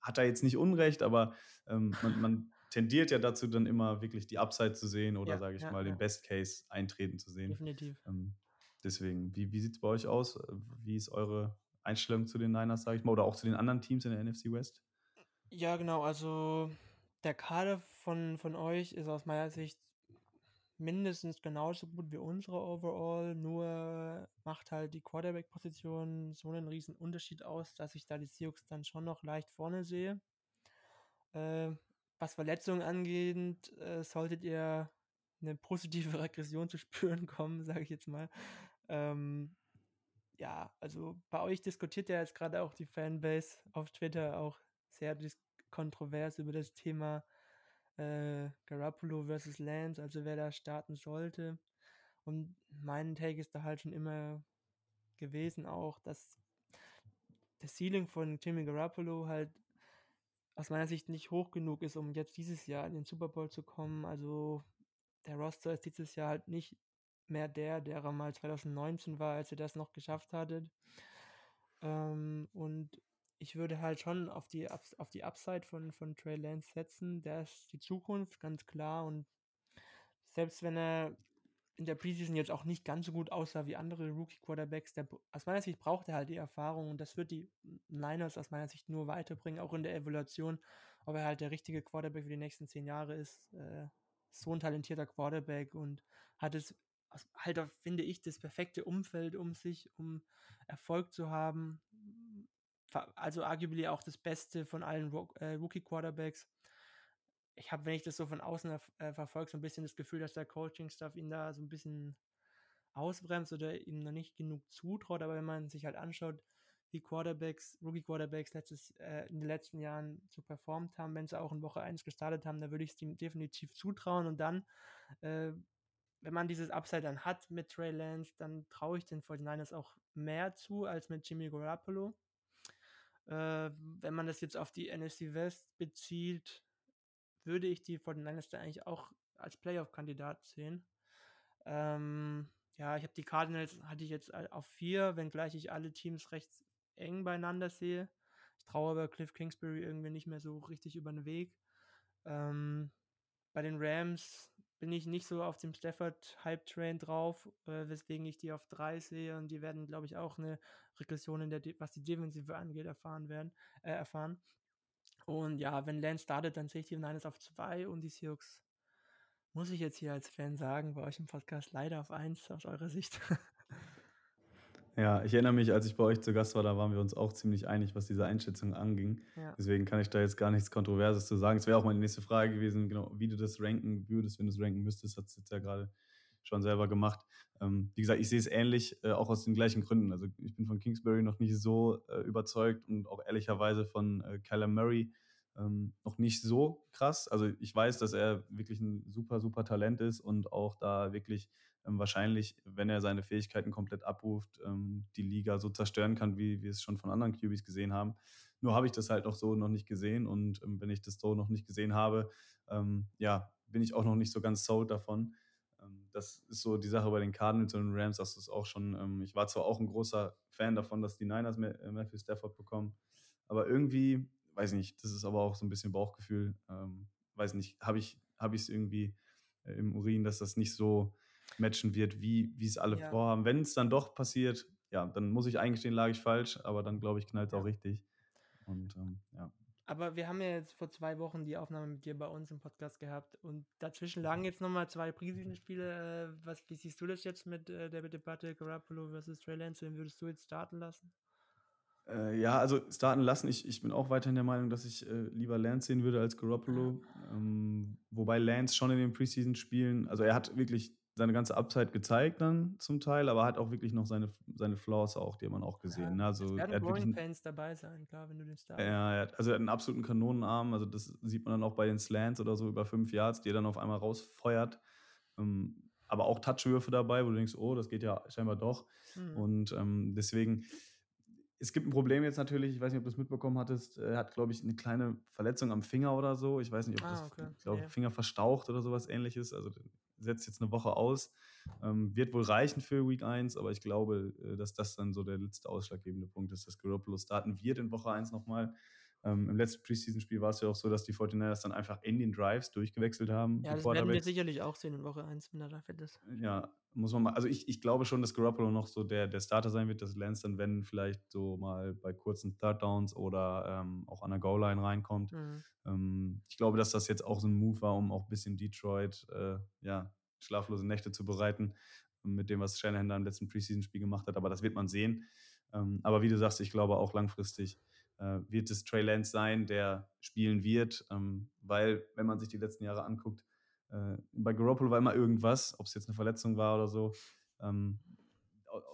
[SPEAKER 3] hat er jetzt nicht Unrecht, aber ähm, man, man, [laughs] tendiert ja dazu, dann immer wirklich die Upside zu sehen oder, ja, sage ich mal, den Best Case eintreten zu sehen.
[SPEAKER 4] Definitiv.
[SPEAKER 3] Ähm, deswegen, wie, wie sieht es bei euch aus? Wie ist eure Einstellung zu den Niners, sage ich mal, oder auch zu den anderen Teams in der NFC West?
[SPEAKER 4] Ja, genau. Also der Kader von, von euch ist aus meiner Sicht mindestens genauso gut wie unsere overall, nur macht halt die Quarterback-Position so einen riesen Unterschied aus, dass ich da die Seahawks dann schon noch leicht vorne sehe. Äh, was Verletzungen angeht, äh, solltet ihr eine positive [laughs] Regression zu spüren kommen, [laughs] sage ich jetzt mal. Ähm, ja, also bei euch diskutiert ja jetzt gerade auch die Fanbase auf Twitter auch sehr kontrovers über das Thema äh, Garoppolo versus Lance, also wer da starten sollte. Und mein Take ist da halt schon immer gewesen auch, dass das Ceiling von Jimmy Garoppolo halt aus meiner Sicht nicht hoch genug ist, um jetzt dieses Jahr in den Super Bowl zu kommen. Also der Roster ist dieses Jahr halt nicht mehr der, der er mal 2019 war, als ihr das noch geschafft hattet. Ähm, und ich würde halt schon auf die, auf die Upside von, von Trey Lance setzen. Der ist die Zukunft, ganz klar. Und selbst wenn er in der Preseason jetzt auch nicht ganz so gut aussah wie andere Rookie-Quarterbacks, aus meiner Sicht braucht er halt die Erfahrung und das wird die Niners aus meiner Sicht nur weiterbringen, auch in der Evaluation, ob er halt der richtige Quarterback für die nächsten zehn Jahre ist. Äh, so ein talentierter Quarterback und hat es halt, finde ich, das perfekte Umfeld um sich, um Erfolg zu haben also arguably auch das Beste von allen äh, Rookie-Quarterbacks. Ich habe, wenn ich das so von außen äh, verfolge, so ein bisschen das Gefühl, dass der Coaching-Staff ihn da so ein bisschen ausbremst oder ihm noch nicht genug zutraut. Aber wenn man sich halt anschaut, wie Quarterbacks, Rookie-Quarterbacks letztes, äh, in den letzten Jahren so performt haben, wenn sie auch in Woche 1 gestartet haben, da würde ich es ihm definitiv zutrauen. Und dann, äh, wenn man dieses Upside dann hat mit Trey Lance, dann traue ich den 49ers auch mehr zu als mit Jimmy Garoppolo. Äh, wenn man das jetzt auf die NFC West bezieht, würde ich die 49ers da eigentlich auch als Playoff-Kandidat sehen. Ähm, ja, ich habe die Cardinals, hatte ich jetzt auf vier, wenngleich ich alle Teams recht eng beieinander sehe. Ich traue aber Cliff Kingsbury irgendwie nicht mehr so richtig über den Weg. Ähm, bei den Rams bin ich nicht so auf dem Stafford-Hype-Train drauf, äh, weswegen ich die auf drei sehe und die werden, glaube ich, auch eine Regression in der, De was die Defensive angeht, erfahren werden, äh, erfahren. Und ja, wenn Lance startet, dann sehe ich die Niners auf zwei und die Seahawks, muss ich jetzt hier als Fan sagen, bei euch im Podcast leider auf eins aus eurer Sicht. [laughs]
[SPEAKER 3] Ja, ich erinnere mich, als ich bei euch zu Gast war, da waren wir uns auch ziemlich einig, was diese Einschätzung anging. Ja. Deswegen kann ich da jetzt gar nichts Kontroverses zu sagen. Es wäre auch meine nächste Frage gewesen, genau, wie du das ranken würdest, wenn du es ranken müsstest, hat es jetzt ja gerade schon selber gemacht. Ähm, wie gesagt, ich sehe es ähnlich, äh, auch aus den gleichen Gründen. Also ich bin von Kingsbury noch nicht so äh, überzeugt und auch ehrlicherweise von äh, Callum Murray ähm, noch nicht so krass. Also ich weiß, dass er wirklich ein super, super Talent ist und auch da wirklich wahrscheinlich, wenn er seine Fähigkeiten komplett abruft, ähm, die Liga so zerstören kann, wie wir es schon von anderen QBs gesehen haben. Nur habe ich das halt auch so noch nicht gesehen und ähm, wenn ich das so noch nicht gesehen habe, ähm, ja, bin ich auch noch nicht so ganz sold davon. Ähm, das ist so die Sache bei den Cardinals und den Rams, das ist auch schon, ähm, ich war zwar auch ein großer Fan davon, dass die Niners äh, Matthew Stafford bekommen, aber irgendwie, weiß nicht, das ist aber auch so ein bisschen Bauchgefühl, weiß nicht, habe ich es irgendwie äh, im Urin, dass das nicht so matchen wird, wie es alle ja. vorhaben. Wenn es dann doch passiert, ja, dann muss ich eingestehen, lag ich falsch, aber dann glaube ich, knallt es auch richtig. Und ähm, ja.
[SPEAKER 4] Aber wir haben ja jetzt vor zwei Wochen die Aufnahme mit dir bei uns im Podcast gehabt und dazwischen lagen jetzt nochmal zwei Preseason-Spiele. Äh, was, wie siehst du das jetzt mit äh, der Debatte Garoppolo versus Trey Lance? Wen würdest du jetzt starten lassen?
[SPEAKER 3] Äh, ja, also starten lassen. Ich, ich bin auch weiterhin der Meinung, dass ich äh, lieber Lance sehen würde als Garoppolo. Ähm, wobei Lance schon in den Preseason-Spielen, also er hat wirklich seine ganze Upside gezeigt dann zum Teil, aber hat auch wirklich noch seine, seine Flaws auch, die hat man auch gesehen. Ja, ne? also,
[SPEAKER 4] werden Growing Pains dabei sein, klar, wenn du den Star
[SPEAKER 3] Ja, er hat, also er hat einen absoluten Kanonenarm, also das sieht man dann auch bei den Slants oder so über fünf Yards, die er dann auf einmal rausfeuert. Ähm, aber auch Touchwürfe dabei, wo du denkst, oh, das geht ja scheinbar doch. Mhm. Und ähm, deswegen, es gibt ein Problem jetzt natürlich, ich weiß nicht, ob du es mitbekommen hattest, er hat, glaube ich, eine kleine Verletzung am Finger oder so. Ich weiß nicht, ob ah, das, okay. ich glaube, ja. Finger verstaucht oder sowas ähnliches. Also setzt jetzt eine Woche aus. Ähm, wird wohl reichen für Week 1, aber ich glaube, äh, dass das dann so der letzte ausschlaggebende Punkt ist, dass Garoppolo starten wird in Woche 1 nochmal. Ähm, Im letzten Preseason-Spiel war es ja auch so, dass die 49ers dann einfach in den Drives durchgewechselt haben.
[SPEAKER 4] Ja, das werden wir sicherlich auch sehen in Woche 1, wenn er da fit ist.
[SPEAKER 3] Ja, muss man mal. Also ich, ich glaube schon, dass Garoppolo noch so der, der Starter sein wird, dass Lance dann, wenn vielleicht so mal bei kurzen Third Downs oder ähm, auch an der Goal-Line reinkommt. Mhm. Ähm, ich glaube, dass das jetzt auch so ein Move war, um auch ein bisschen Detroit äh, ja, schlaflose Nächte zu bereiten, mit dem, was Shanahan da im letzten Preseason-Spiel gemacht hat. Aber das wird man sehen. Ähm, aber wie du sagst, ich glaube auch langfristig äh, wird es Trey Lance sein, der spielen wird, ähm, weil, wenn man sich die letzten Jahre anguckt, äh, bei Garoppolo war immer irgendwas, ob es jetzt eine Verletzung war oder so, ähm,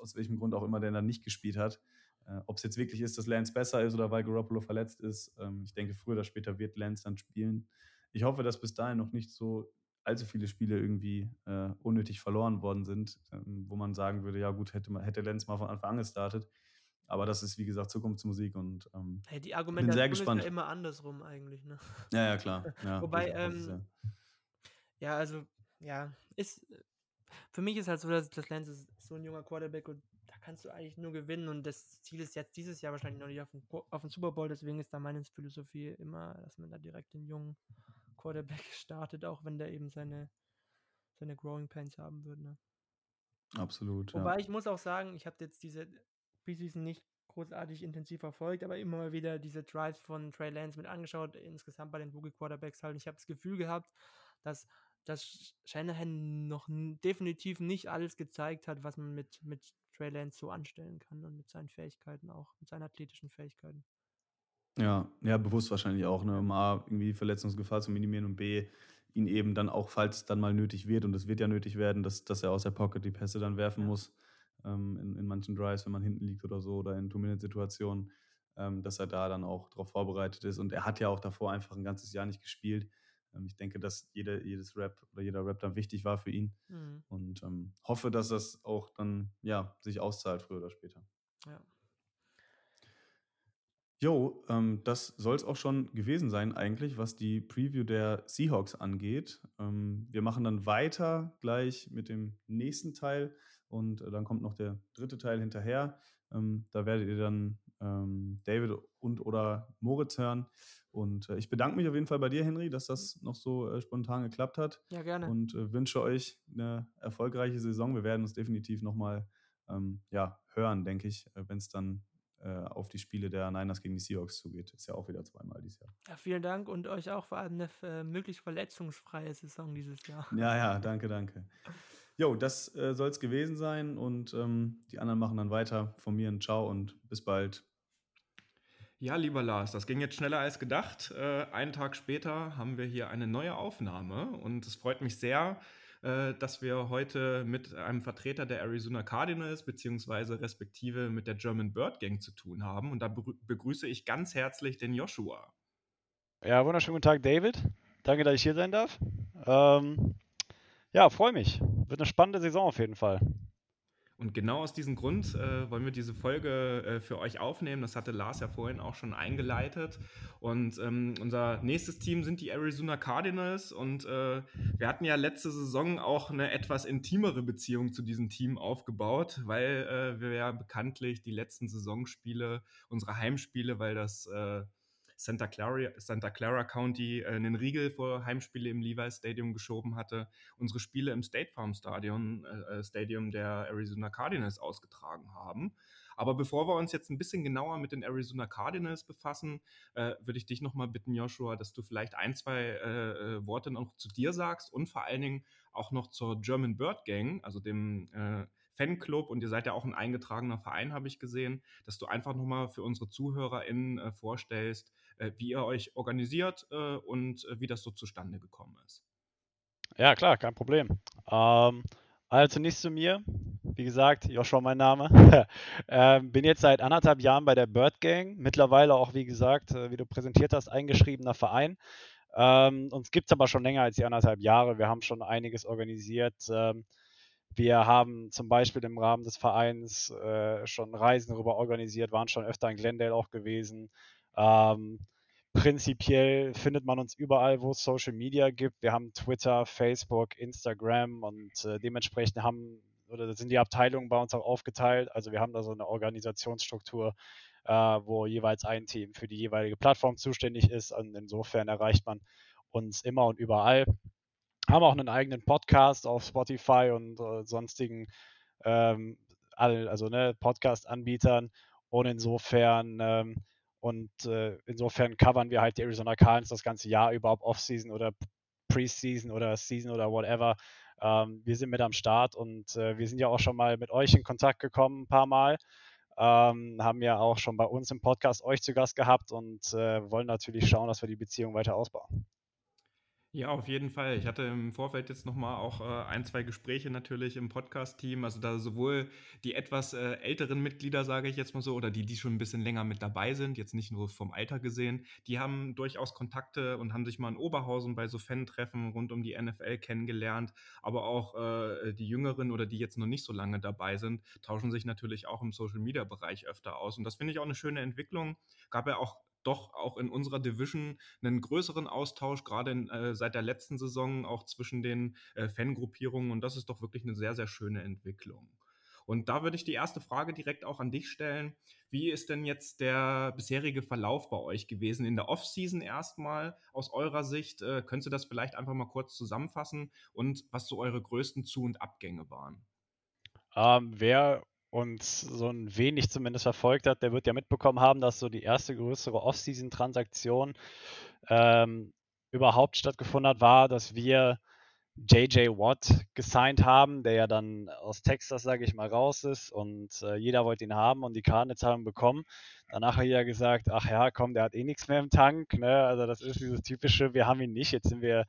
[SPEAKER 3] aus welchem Grund auch immer der dann nicht gespielt hat. Äh, ob es jetzt wirklich ist, dass Lance besser ist oder weil Garoppolo verletzt ist, ähm, ich denke, früher oder später wird Lance dann spielen. Ich hoffe, dass bis dahin noch nicht so allzu viele Spiele irgendwie äh, unnötig verloren worden sind, ähm, wo man sagen würde, ja gut, hätte, hätte Lenz mal von Anfang an gestartet. Aber das ist, wie gesagt, Zukunftsmusik und ähm,
[SPEAKER 4] hey, die Argumentation bin sehr gespannt. ist ja immer andersrum eigentlich. Ne?
[SPEAKER 3] Ja, ja, klar. Ja, [laughs]
[SPEAKER 4] Wobei, ähm, ja. ja. also, ja, ist, für mich ist halt so, dass, dass Lance ist so ein junger Quarterback und da kannst du eigentlich nur gewinnen und das Ziel ist jetzt dieses Jahr wahrscheinlich noch nicht auf den, auf den Super Bowl, deswegen ist da meine Philosophie immer, dass man da direkt den jungen Quarterback [laughs] startet, auch wenn der eben seine, seine Growing Pains haben würde. Ne?
[SPEAKER 3] Absolut.
[SPEAKER 4] Wobei
[SPEAKER 3] ja.
[SPEAKER 4] ich muss auch sagen, ich habe jetzt diese Preseason nicht großartig intensiv verfolgt, aber immer mal wieder diese Drives von Trey Lance mit angeschaut, insgesamt bei den Rookie Quarterbacks halt. Ich habe das Gefühl gehabt, dass, dass Shanahan noch definitiv nicht alles gezeigt hat, was man mit, mit Trey Lance so anstellen kann und mit seinen Fähigkeiten auch, mit seinen athletischen Fähigkeiten.
[SPEAKER 3] Ja, ja, bewusst wahrscheinlich auch, ne? Um A, irgendwie Verletzungsgefahr zu minimieren und B, ihn eben dann auch, falls es dann mal nötig wird, und es wird ja nötig werden, dass, dass er aus der Pocket die Pässe dann werfen ja. muss, ähm, in, in manchen Drives, wenn man hinten liegt oder so, oder in Two-Minute-Situationen, ähm, dass er da dann auch darauf vorbereitet ist. Und er hat ja auch davor einfach ein ganzes Jahr nicht gespielt. Ähm, ich denke, dass jede, jedes Rap oder jeder Rap dann wichtig war für ihn. Mhm. Und ähm, hoffe, dass das auch dann ja, sich auszahlt, früher oder später.
[SPEAKER 4] Ja.
[SPEAKER 3] Jo, ähm, das soll es auch schon gewesen sein eigentlich, was die Preview der Seahawks angeht. Ähm, wir machen dann weiter gleich mit dem nächsten Teil und äh, dann kommt noch der dritte Teil hinterher. Ähm, da werdet ihr dann ähm, David und oder Moritz hören. Und äh, ich bedanke mich auf jeden Fall bei dir, Henry, dass das noch so äh, spontan geklappt hat.
[SPEAKER 4] Ja, gerne.
[SPEAKER 3] Und äh, wünsche euch eine erfolgreiche Saison. Wir werden uns definitiv nochmal ähm, ja, hören, denke ich, äh, wenn es dann äh, auf die Spiele der Niners gegen die Seahawks zugeht. Ist ja auch wieder zweimal dieses Jahr.
[SPEAKER 4] Ja, vielen Dank und euch auch vor allem eine möglichst verletzungsfreie Saison dieses Jahr.
[SPEAKER 3] Ja, ja, danke, danke. [laughs] Jo, das äh, soll es gewesen sein und ähm, die anderen machen dann weiter. Von mir ein Ciao und bis bald.
[SPEAKER 5] Ja, lieber Lars, das ging jetzt schneller als gedacht. Äh, einen Tag später haben wir hier eine neue Aufnahme und es freut mich sehr, äh, dass wir heute mit einem Vertreter der Arizona Cardinals beziehungsweise respektive mit der German Bird Gang zu tun haben. Und da begrüße ich ganz herzlich den Joshua.
[SPEAKER 6] Ja, wunderschönen guten Tag, David. Danke, dass ich hier sein darf. Ähm, ja, freue mich. Wird eine spannende Saison auf jeden Fall.
[SPEAKER 5] Und genau aus diesem Grund äh, wollen wir diese Folge äh, für euch aufnehmen. Das hatte Lars ja vorhin auch schon eingeleitet. Und ähm, unser nächstes Team sind die Arizona Cardinals. Und äh, wir hatten ja letzte Saison auch eine etwas intimere Beziehung zu diesem Team aufgebaut, weil äh, wir ja bekanntlich die letzten Saisonspiele, unsere Heimspiele, weil das äh, Santa Clara, Santa Clara County äh, einen Riegel vor Heimspiele im Levi Stadium geschoben hatte, unsere Spiele im State Farm Stadion, äh, äh, Stadium der Arizona Cardinals ausgetragen haben. Aber bevor wir uns jetzt ein bisschen genauer mit den Arizona Cardinals befassen, äh, würde ich dich nochmal bitten, Joshua, dass du vielleicht ein, zwei äh, äh, Worte noch zu dir sagst und vor allen Dingen auch noch zur German Bird Gang, also dem äh, Fanclub und ihr seid ja auch ein eingetragener Verein, habe ich gesehen, dass du einfach nochmal für unsere ZuhörerInnen äh, vorstellst, wie ihr euch organisiert äh, und äh, wie das so zustande gekommen ist.
[SPEAKER 6] Ja, klar, kein Problem. Ähm, Also zunächst zu mir. Wie gesagt, Joshua mein Name. [laughs] ähm, bin jetzt seit anderthalb Jahren bei der Bird Gang. Mittlerweile auch, wie gesagt, äh, wie du präsentiert hast, eingeschriebener Verein. Ähm, uns gibt es aber schon länger als die anderthalb Jahre. Wir haben schon einiges organisiert. Ähm, wir haben zum Beispiel im Rahmen des Vereins äh, schon Reisen darüber organisiert, waren schon öfter in Glendale auch gewesen. Ähm, prinzipiell findet man uns überall, wo es Social Media gibt. Wir haben Twitter, Facebook, Instagram und äh, dementsprechend haben oder sind die Abteilungen bei uns auch aufgeteilt. Also wir haben da so eine Organisationsstruktur, äh, wo jeweils ein Team für die jeweilige Plattform zuständig ist. Und insofern erreicht man uns immer und überall. Haben auch einen eigenen Podcast auf Spotify und äh, sonstigen ähm, also ne, Podcast-Anbietern. Und insofern ähm, und äh, insofern covern wir halt die Arizona Cardinals das ganze Jahr über, ob Offseason oder Preseason oder Season oder whatever. Ähm, wir sind mit am Start und äh, wir sind ja auch schon mal mit euch in Kontakt gekommen ein paar Mal. Ähm, haben ja auch schon bei uns im Podcast euch zu Gast gehabt und äh, wollen natürlich schauen, dass wir die Beziehung weiter ausbauen.
[SPEAKER 5] Ja, auf jeden Fall. Ich hatte im Vorfeld jetzt nochmal auch äh, ein, zwei Gespräche natürlich im Podcast-Team. Also da sowohl die etwas äh, älteren Mitglieder, sage ich jetzt mal so, oder die, die schon ein bisschen länger mit dabei sind, jetzt nicht nur vom Alter gesehen, die haben durchaus Kontakte und haben sich mal in Oberhausen bei so Fan-Treffen rund um die NFL kennengelernt. Aber auch äh, die Jüngeren oder die jetzt noch nicht so lange dabei sind, tauschen sich natürlich auch im Social-Media-Bereich öfter aus. Und das finde ich auch eine schöne Entwicklung. Gab ja auch doch auch in unserer Division einen größeren Austausch, gerade in, äh, seit der letzten Saison, auch zwischen den äh, Fangruppierungen. Und das ist doch wirklich eine sehr, sehr schöne Entwicklung. Und da würde ich die erste Frage direkt auch an dich stellen. Wie ist denn jetzt der bisherige Verlauf bei euch gewesen in der Offseason erstmal aus eurer Sicht? Äh, könntest du das vielleicht einfach mal kurz zusammenfassen und was so eure größten Zu- und Abgänge waren?
[SPEAKER 6] Ähm, wer uns so ein wenig zumindest verfolgt hat, der wird ja mitbekommen haben, dass so die erste größere Off-Season-Transaktion ähm, überhaupt stattgefunden hat, war, dass wir JJ Watt gesigned haben, der ja dann aus Texas, sage ich mal, raus ist und äh, jeder wollte ihn haben und die Cardinals haben bekommen. Danach hat er gesagt, ach ja, komm, der hat eh nichts mehr im Tank. Ne? Also das ist dieses typische, wir haben ihn nicht, jetzt sind wir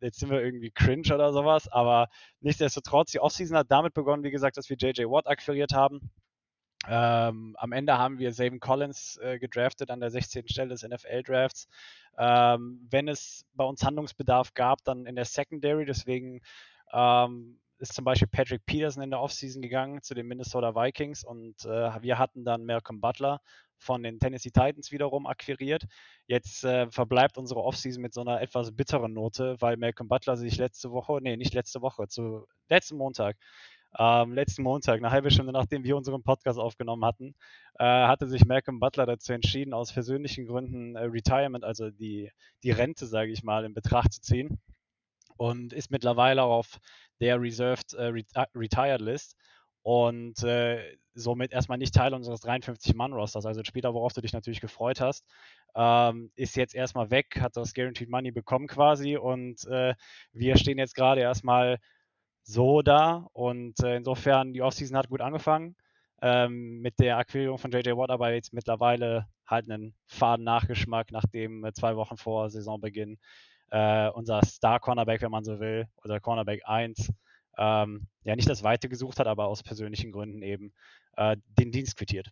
[SPEAKER 6] jetzt sind wir irgendwie cringe oder sowas, aber nichtsdestotrotz, die Offseason hat damit begonnen, wie gesagt, dass wir JJ Watt akquiriert haben. Ähm, am Ende haben wir Zayvon Collins äh, gedraftet an der 16. Stelle des NFL-Drafts. Ähm, wenn es bei uns Handlungsbedarf gab, dann in der Secondary, deswegen ähm, ist zum Beispiel Patrick Peterson in der Offseason gegangen zu den Minnesota Vikings und äh, wir hatten dann Malcolm Butler von den Tennessee Titans wiederum akquiriert. Jetzt äh, verbleibt unsere Offseason mit so einer etwas bitteren Note, weil Malcolm Butler sich letzte Woche, nee, nicht letzte Woche, zu letzten Montag, ähm, letzten Montag, eine halbe Stunde nachdem wir unseren Podcast aufgenommen hatten, äh, hatte sich Malcolm Butler dazu entschieden, aus persönlichen Gründen äh, Retirement, also die, die Rente, sage ich mal, in Betracht zu ziehen und ist mittlerweile auf der Reserved äh, Retired List und äh, somit erstmal nicht Teil unseres 53-Mann-Rosters. Also ein Spieler, worauf du dich natürlich gefreut hast, ähm, ist jetzt erstmal weg, hat das Guaranteed Money bekommen quasi und äh, wir stehen jetzt gerade erstmal so da und äh, insofern die Offseason hat gut angefangen. Ähm, mit der Akquirierung von JJ Watt aber jetzt mittlerweile halt einen faden Nachgeschmack, nachdem äh, zwei Wochen vor Saisonbeginn äh, unser Star-Cornerback, wenn man so will, oder Cornerback 1, ähm, ja nicht das Weite gesucht hat, aber aus persönlichen Gründen eben äh, den Dienst quittiert.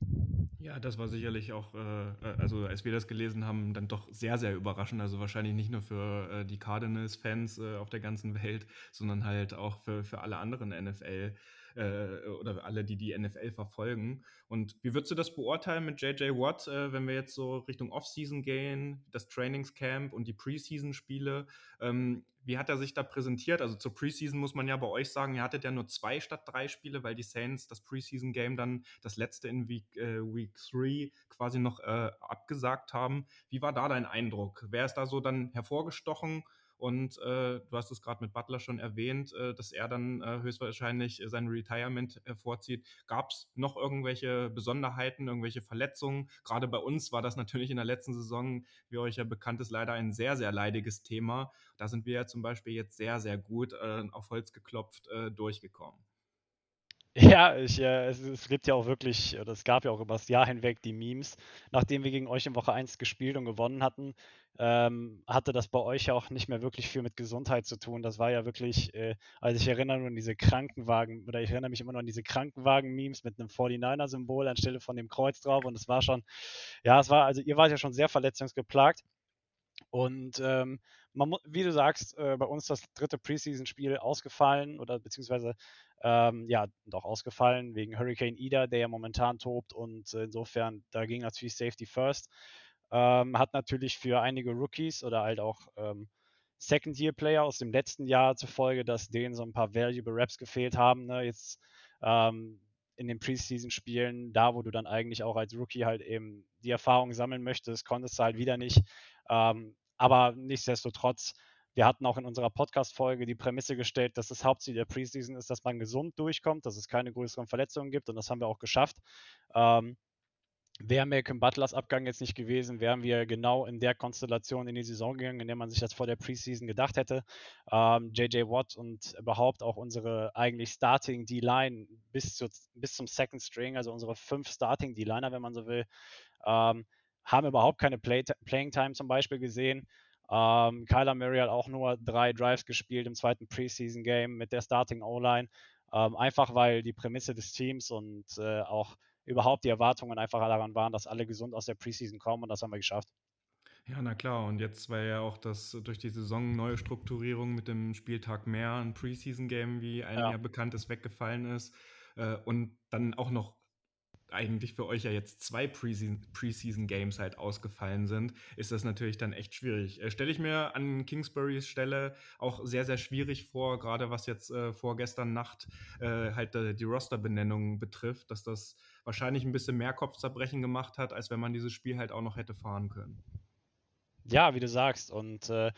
[SPEAKER 5] Ja, das war sicherlich auch, äh, äh, also als wir das gelesen haben, dann doch sehr, sehr überraschend. Also wahrscheinlich nicht nur für äh, die Cardinals-Fans äh, auf der ganzen Welt, sondern halt auch für, für alle anderen NFL- äh, oder alle, die die NFL verfolgen. Und wie würdest du das beurteilen mit JJ Watt, äh, wenn wir jetzt so Richtung Offseason gehen, das Trainingscamp und die Preseason-Spiele? Ähm, wie hat er sich da präsentiert? Also zur Preseason muss man ja bei euch sagen, ihr hattet ja nur zwei statt drei Spiele, weil die Saints das Preseason-Game dann das letzte in Week, äh, Week 3 quasi noch äh, abgesagt haben. Wie war da dein Eindruck? Wer ist da so dann hervorgestochen? Und äh, du hast es gerade mit Butler schon erwähnt, äh, dass er dann äh, höchstwahrscheinlich sein Retirement vorzieht. Gab es noch irgendwelche Besonderheiten, irgendwelche Verletzungen? Gerade bei uns war das natürlich in der letzten Saison, wie euch ja bekannt ist, leider ein sehr, sehr leidiges Thema. Da sind wir ja zum Beispiel jetzt sehr, sehr gut äh, auf Holz geklopft äh, durchgekommen.
[SPEAKER 6] Ja, ich, äh, es, es gibt ja auch wirklich, es gab ja auch über das Jahr hinweg die Memes. Nachdem wir gegen euch in Woche 1 gespielt und gewonnen hatten, ähm, hatte das bei euch ja auch nicht mehr wirklich viel mit Gesundheit zu tun. Das war ja wirklich, äh, also ich erinnere nur an diese Krankenwagen, oder ich erinnere mich immer noch an diese Krankenwagen-Memes mit einem 49er-Symbol anstelle von dem Kreuz drauf. Und es war schon, ja, es war, also ihr wart ja schon sehr verletzungsgeplagt. Und ähm, man, wie du sagst, äh, bei uns das dritte Preseason-Spiel ausgefallen oder beziehungsweise ähm, ja, doch ausgefallen wegen Hurricane Ida, der ja momentan tobt und äh, insofern, da ging natürlich Safety First. Ähm, hat natürlich für einige Rookies oder halt auch ähm, Second-Year-Player aus dem letzten Jahr zur Folge, dass denen so ein paar Valuable Raps gefehlt haben. Ne? Jetzt ähm, in den Preseason-Spielen, da wo du dann eigentlich auch als Rookie halt eben die Erfahrung sammeln möchtest, konntest du halt wieder nicht. Ähm, aber nichtsdestotrotz, wir hatten auch in unserer Podcast-Folge die Prämisse gestellt, dass das Hauptziel der Preseason ist, dass man gesund durchkommt, dass es keine größeren Verletzungen gibt und das haben wir auch geschafft. Ähm, Wäre Malcolm Butlers Abgang jetzt nicht gewesen, wären wir genau in der Konstellation in die Saison gegangen, in der man sich das vor der Preseason gedacht hätte. Ähm, JJ Watt und überhaupt auch unsere eigentlich Starting D-Line bis, bis zum Second String, also unsere fünf Starting D-Liner, wenn man so will, ähm, haben überhaupt keine Play Playing Time zum Beispiel gesehen. Ähm, Kyler Murray hat auch nur drei Drives gespielt im zweiten Preseason Game mit der Starting O-Line. Ähm, einfach weil die Prämisse des Teams und äh, auch überhaupt die Erwartungen einfach daran waren, dass alle gesund aus der Preseason kommen und das haben wir geschafft.
[SPEAKER 5] Ja, na klar. Und jetzt war ja auch das durch die Saison neue Strukturierung mit dem Spieltag mehr ein Preseason-Game, wie allen ja. ja bekannt ist, weggefallen ist. Äh, und dann auch noch eigentlich für euch ja jetzt zwei Preseason-Games halt ausgefallen sind, ist das natürlich dann echt schwierig. Äh, Stelle ich mir an Kingsburys Stelle auch sehr, sehr schwierig vor, gerade was jetzt äh, vorgestern Nacht äh, halt äh, die Roster-Benennung betrifft, dass das wahrscheinlich ein bisschen mehr Kopfzerbrechen gemacht hat, als wenn man dieses Spiel halt auch noch hätte fahren können.
[SPEAKER 6] Ja, wie du sagst. Und äh,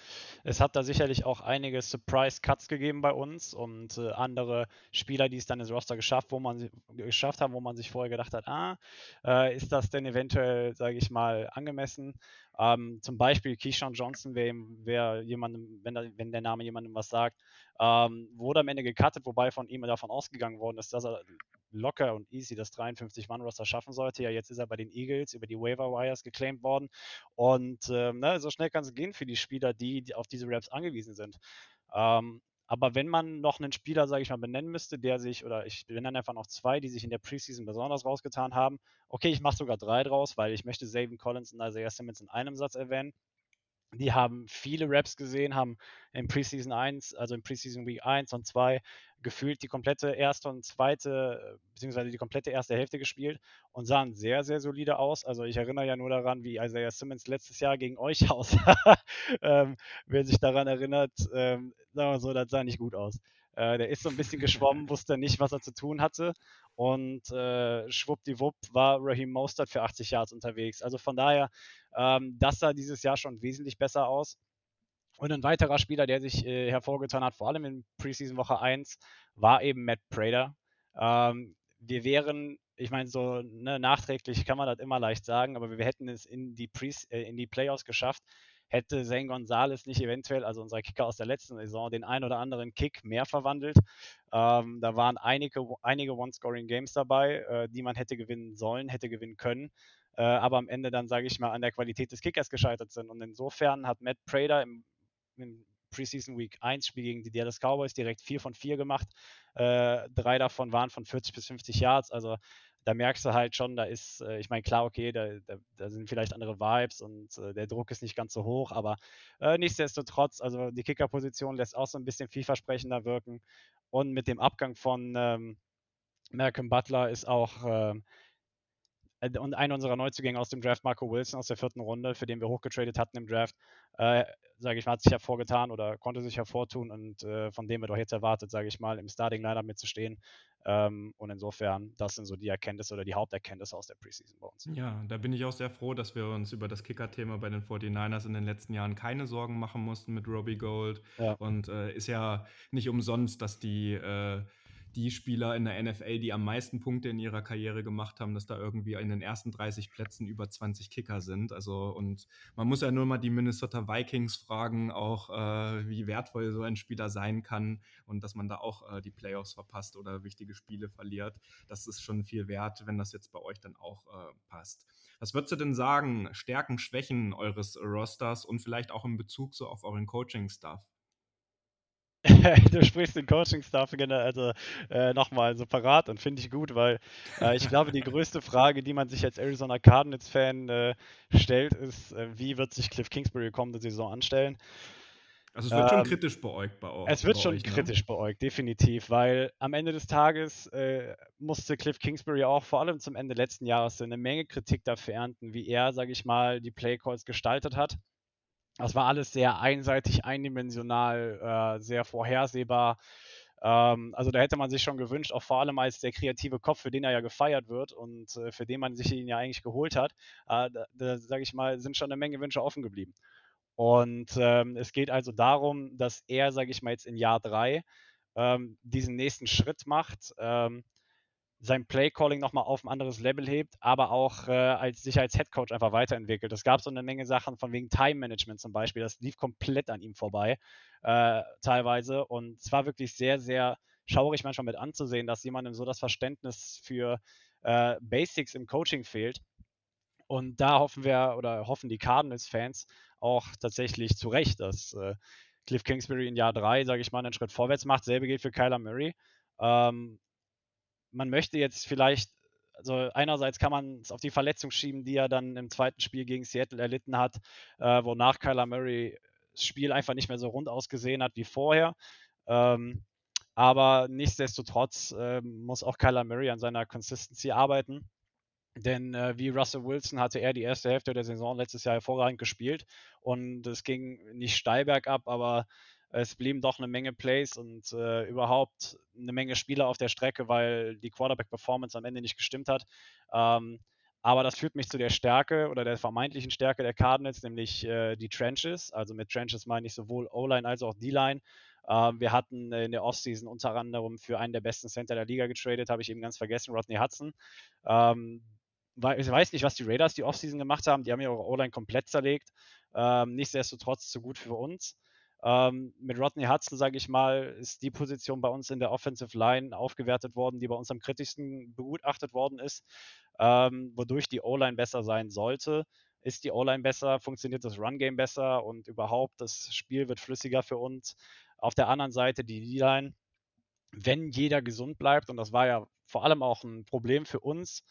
[SPEAKER 6] es hat da sicherlich auch einige Surprise-Cuts gegeben bei uns und äh, andere Spieler, die es dann ins Roster geschafft, wo man geschafft haben, wo man sich vorher gedacht hat, ah, äh, ist das denn eventuell, sage ich mal, angemessen? Ähm, zum Beispiel Keyshawn Johnson, wer, wer jemandem, wenn, da, wenn, der Name jemandem was sagt, ähm, wurde am Ende gecuttet, wobei von ihm davon ausgegangen worden ist, dass er locker und easy das 53-Mann-Roster schaffen sollte. Ja, jetzt ist er bei den Eagles über die Waiver Wires geclaimed worden. Und ähm, ne, so schnell kann es gehen für die Spieler, die, die auf diese Raps angewiesen sind. Ähm, aber wenn man noch einen Spieler, sage ich mal, benennen müsste, der sich, oder ich benenne einfach noch zwei, die sich in der Preseason besonders rausgetan haben, okay, ich mache sogar drei draus, weil ich möchte Zayvon Collins und Isaiah Simmons in einem Satz erwähnen. Die haben viele Raps gesehen, haben im Preseason 1, also im Preseason Week 1 und 2 gefühlt die komplette erste und zweite, beziehungsweise die komplette erste Hälfte gespielt und sahen sehr, sehr solide aus. Also ich erinnere ja nur daran, wie Isaiah Simmons letztes Jahr gegen euch [laughs] aussah. ähm, wer sich daran erinnert, ähm, sagen wir so, das sah nicht gut aus. Äh, der ist so ein bisschen [laughs] geschwommen, wusste nicht, was er zu tun hatte und äh, schwuppdiwupp war Raheem Mostert für 80 Yards unterwegs. Also von daher, ähm, das sah dieses Jahr schon wesentlich besser aus. Und ein weiterer Spieler, der sich äh, hervorgetan hat, vor allem in Preseason Woche 1, war eben Matt Prater. Ähm, wir wären, ich meine, so ne, nachträglich kann man das immer leicht sagen, aber wir hätten es in die, Pre äh, in die Playoffs geschafft, hätte Zane Gonzalez nicht eventuell, also unser Kicker aus der letzten Saison, den ein oder anderen Kick mehr verwandelt. Ähm, da waren einige, einige One-Scoring-Games dabei, äh, die man hätte gewinnen sollen, hätte gewinnen können, äh, aber am Ende dann, sage ich mal, an der Qualität des Kickers gescheitert sind. Und insofern hat Matt Prater im, im Preseason Week 1 Spiel gegen die Dallas Cowboys direkt 4 von 4 gemacht. Äh, drei davon waren von 40 bis 50 Yards. Also da merkst du halt schon, da ist, äh, ich meine, klar, okay, da, da, da, sind vielleicht andere Vibes und äh, der Druck ist nicht ganz so hoch, aber äh, nichtsdestotrotz, also die Kickerposition lässt auch so ein bisschen vielversprechender wirken. Und mit dem Abgang von ähm, Malcolm Butler ist auch ähm, äh, und einer unserer Neuzugänge aus dem Draft, Marco Wilson aus der vierten Runde, für den wir hochgetradet hatten im Draft, äh, sage ich mal, hat sich hervorgetan oder konnte sich hervortun und äh, von dem wir doch jetzt erwartet, sage ich mal, im Starting Lineup mitzustehen. Ähm, und insofern, das sind so die Erkenntnisse oder die Haupterkenntnisse aus der Preseason bei uns.
[SPEAKER 5] Ja, da bin ich auch sehr froh, dass wir uns über das Kicker-Thema bei den 49ers in den letzten Jahren keine Sorgen machen mussten mit Robbie Gold. Ja. Und äh, ist ja nicht umsonst, dass die äh, die Spieler in der NFL, die am meisten Punkte in ihrer Karriere gemacht haben, dass da irgendwie in den ersten 30 Plätzen über 20 Kicker sind. Also und man muss ja nur mal die Minnesota Vikings fragen, auch äh, wie wertvoll so ein Spieler sein kann und dass man da auch äh, die Playoffs verpasst oder wichtige Spiele verliert. Das ist schon viel wert, wenn das jetzt bei euch dann auch äh, passt. Was würdest du denn sagen, Stärken, Schwächen eures Rosters und vielleicht auch in Bezug so auf euren Coaching-Staff? [laughs]
[SPEAKER 6] du sprichst den Coaching-Staff also, äh, nochmal separat und finde ich gut, weil äh, ich glaube, die größte Frage, die man sich als Arizona Cardinals-Fan äh, stellt, ist, äh, wie wird sich Cliff Kingsbury kommende Saison anstellen?
[SPEAKER 5] Also es wird ähm, schon kritisch beäugt bei euch.
[SPEAKER 6] Es wird schon euch, ne? kritisch ne? beäugt, definitiv, weil am Ende des Tages äh, musste Cliff Kingsbury auch vor allem zum Ende letzten Jahres eine Menge Kritik dafür ernten, wie er, sage ich mal, die Playcalls gestaltet hat. Das war alles sehr einseitig, eindimensional, äh, sehr vorhersehbar. Ähm, also da hätte man sich schon gewünscht, auch vor allem als der kreative Kopf, für den er ja gefeiert wird und äh, für den man sich ihn ja eigentlich geholt hat, äh, da, da sage ich mal, sind schon eine Menge Wünsche offen geblieben. Und ähm, es geht also darum, dass er, sage ich mal, jetzt in Jahr drei ähm, diesen nächsten Schritt macht. Ähm, sein Playcalling nochmal auf ein anderes Level hebt, aber auch äh, als sich als Headcoach einfach weiterentwickelt. Es gab so eine Menge Sachen von wegen Time Management zum Beispiel, das lief komplett an ihm vorbei äh, teilweise und es war wirklich sehr, sehr schaurig manchmal mit anzusehen, dass jemandem so das Verständnis für äh, Basics im Coaching fehlt. Und da hoffen wir oder hoffen die Cardinals-Fans auch tatsächlich zu Recht, dass äh, Cliff Kingsbury in Jahr 3, sage ich mal, einen Schritt vorwärts macht. Selbe gilt für Kyler Murray. Ähm, man möchte jetzt vielleicht, also einerseits kann man es auf die Verletzung schieben, die er dann im zweiten Spiel gegen Seattle erlitten hat, äh, wonach Kyler Murray das Spiel einfach nicht mehr so rund ausgesehen hat wie vorher. Ähm, aber nichtsdestotrotz äh, muss auch Kyler Murray an seiner Consistency arbeiten. Denn äh, wie Russell Wilson hatte er die erste Hälfte der Saison letztes Jahr hervorragend gespielt und es ging nicht steil bergab, aber es blieben doch eine Menge Plays und äh, überhaupt eine Menge Spieler auf der Strecke, weil die Quarterback-Performance am Ende nicht gestimmt hat. Ähm, aber das führt mich zu der Stärke oder der vermeintlichen Stärke der Cardinals, nämlich äh, die Trenches. Also mit Trenches meine ich sowohl O-Line als auch D-Line. Ähm, wir hatten in der Offseason unter anderem für einen der besten Center der Liga getradet, habe ich eben ganz vergessen, Rodney Hudson. Ähm, ich weiß nicht, was die Raiders die Offseason gemacht haben. Die haben ihre O-Line komplett zerlegt. Ähm, nichtsdestotrotz zu gut für uns. Ähm, mit Rodney Hudson, sage ich mal, ist die Position bei uns in der Offensive Line aufgewertet worden, die bei uns am kritischsten begutachtet worden ist, ähm, wodurch die O-Line besser sein sollte. Ist die O-Line besser, funktioniert das Run-Game besser und überhaupt das Spiel wird flüssiger für uns. Auf der anderen Seite die D-Line, wenn jeder gesund bleibt, und das war ja vor allem auch ein Problem für uns,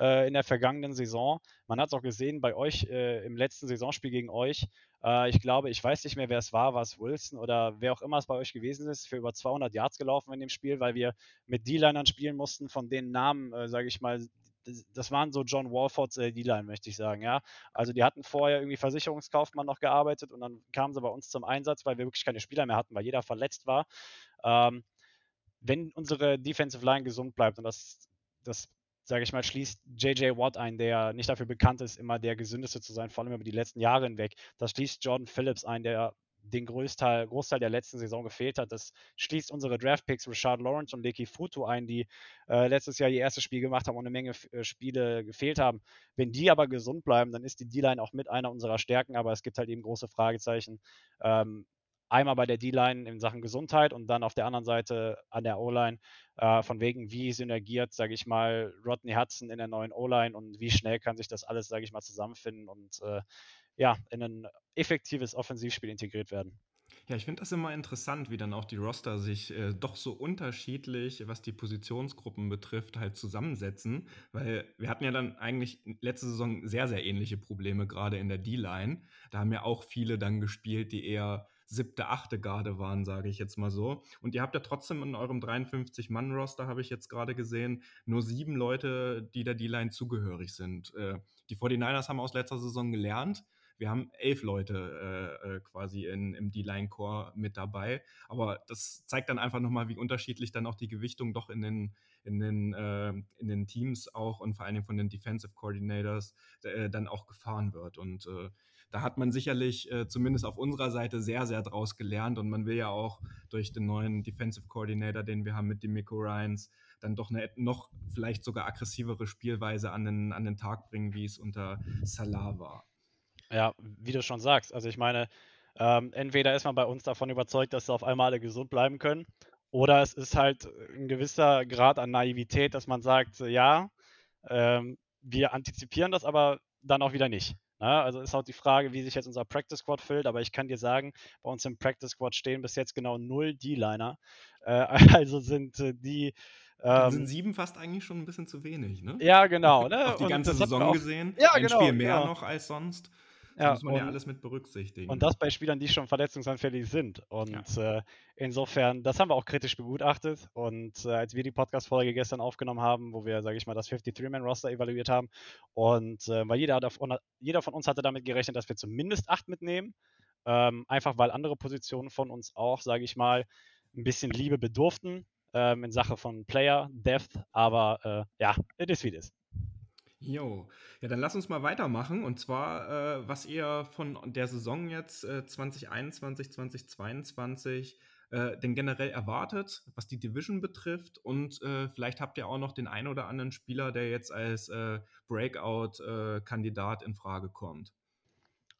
[SPEAKER 6] äh, in der vergangenen Saison. Man hat es auch gesehen bei euch äh, im letzten Saisonspiel gegen euch. Äh, ich glaube, ich weiß nicht mehr, wer es war, war es Wilson oder wer auch immer es bei euch gewesen ist, für über 200 Yards gelaufen in dem Spiel, weil wir mit D-Linern spielen mussten, von den Namen, äh, sage ich mal, das waren so John Walfords äh, D-Line, möchte ich sagen, ja. Also die hatten vorher irgendwie Versicherungskaufmann noch gearbeitet und dann kamen sie bei uns zum Einsatz, weil wir wirklich keine Spieler mehr hatten, weil jeder verletzt war. Ähm, wenn unsere Defensive Line gesund bleibt und das, das sage ich mal, schließt JJ Watt ein, der nicht dafür bekannt ist, immer der gesündeste zu sein, vor allem über die letzten Jahre hinweg. Das schließt Jordan Phillips ein, der den Großteil, Großteil der letzten Saison gefehlt hat. Das schließt unsere Draftpicks Richard Lawrence und Leki Futu ein, die äh, letztes Jahr ihr erstes Spiel gemacht haben und eine Menge äh, Spiele gefehlt haben. Wenn die aber gesund bleiben, dann ist die D-Line auch mit einer unserer Stärken, aber es gibt halt eben große Fragezeichen. Ähm, einmal bei der D-Line in Sachen Gesundheit und dann auf der anderen Seite an der O-Line, äh, von wegen, wie synergiert, sage ich mal, Rodney Hudson in der neuen O-Line und wie schnell kann sich das alles, sage ich mal, zusammenfinden und äh, ja, in ein effektives Offensivspiel integriert werden.
[SPEAKER 5] Ja, ich finde das immer interessant, wie dann auch die Roster sich äh, doch so unterschiedlich, was die Positionsgruppen betrifft, halt zusammensetzen. Weil wir hatten ja dann eigentlich letzte Saison sehr, sehr ähnliche Probleme, gerade in der D-Line. Da haben ja auch viele dann gespielt, die eher siebte, achte Garde waren, sage ich jetzt mal so. Und ihr habt ja trotzdem in eurem 53-Mann-Roster, habe ich jetzt gerade gesehen, nur sieben Leute, die der D-Line zugehörig sind. Äh, die 49ers haben aus letzter Saison gelernt. Wir haben elf Leute äh, äh quasi in, im D-Line-Core mit dabei. Aber das zeigt dann einfach nochmal, wie unterschiedlich dann auch die Gewichtung doch in den, in den, äh, in den Teams auch und vor allen Dingen von den Defensive Coordinators äh, dann auch gefahren wird. Und äh, da hat man sicherlich äh, zumindest auf unserer Seite sehr, sehr draus gelernt und man will ja auch durch den neuen Defensive Coordinator, den wir haben mit Demico Ryans, dann doch eine noch vielleicht sogar aggressivere Spielweise an den, an den Tag bringen, wie es unter Salah war.
[SPEAKER 6] Ja, wie du schon sagst. Also ich meine, ähm, entweder ist man bei uns davon überzeugt, dass sie auf einmal alle gesund bleiben können, oder es ist halt ein gewisser Grad an Naivität, dass man sagt, ja, ähm, wir antizipieren das, aber dann auch wieder nicht. Ja, ne? also ist auch die Frage, wie sich jetzt unser Practice Squad füllt, aber ich kann dir sagen, bei uns im Practice Squad stehen bis jetzt genau null D-Liner. Äh, [laughs] also sind äh, die.
[SPEAKER 5] Ähm, sind sieben fast eigentlich schon ein bisschen zu wenig, ne?
[SPEAKER 6] Ja, genau.
[SPEAKER 5] Ne? [laughs] Auf die ganze Saison auch, gesehen.
[SPEAKER 6] Ja,
[SPEAKER 5] ein
[SPEAKER 6] genau,
[SPEAKER 5] Spiel mehr
[SPEAKER 6] genau.
[SPEAKER 5] noch als sonst.
[SPEAKER 6] Ja,
[SPEAKER 5] muss man und, ja alles mit berücksichtigen.
[SPEAKER 6] Und das bei Spielern, die schon verletzungsanfällig sind. Und ja. äh, insofern, das haben wir auch kritisch begutachtet. Und äh, als wir die Podcast-Folge gestern aufgenommen haben, wo wir, sage ich mal, das 53-Man-Roster evaluiert haben, und äh, weil jeder, davon, jeder von uns hatte damit gerechnet, dass wir zumindest acht mitnehmen. Ähm, einfach weil andere Positionen von uns auch, sage ich mal, ein bisschen Liebe bedurften ähm, in Sache von Player, Depth. Aber äh, ja, it is wie it is.
[SPEAKER 5] Jo, ja, dann lass uns mal weitermachen. Und zwar, äh, was ihr von der Saison jetzt äh, 2021, 2022 äh, denn generell erwartet, was die Division betrifft. Und äh, vielleicht habt ihr auch noch den einen oder anderen Spieler, der jetzt als äh, Breakout-Kandidat in Frage kommt.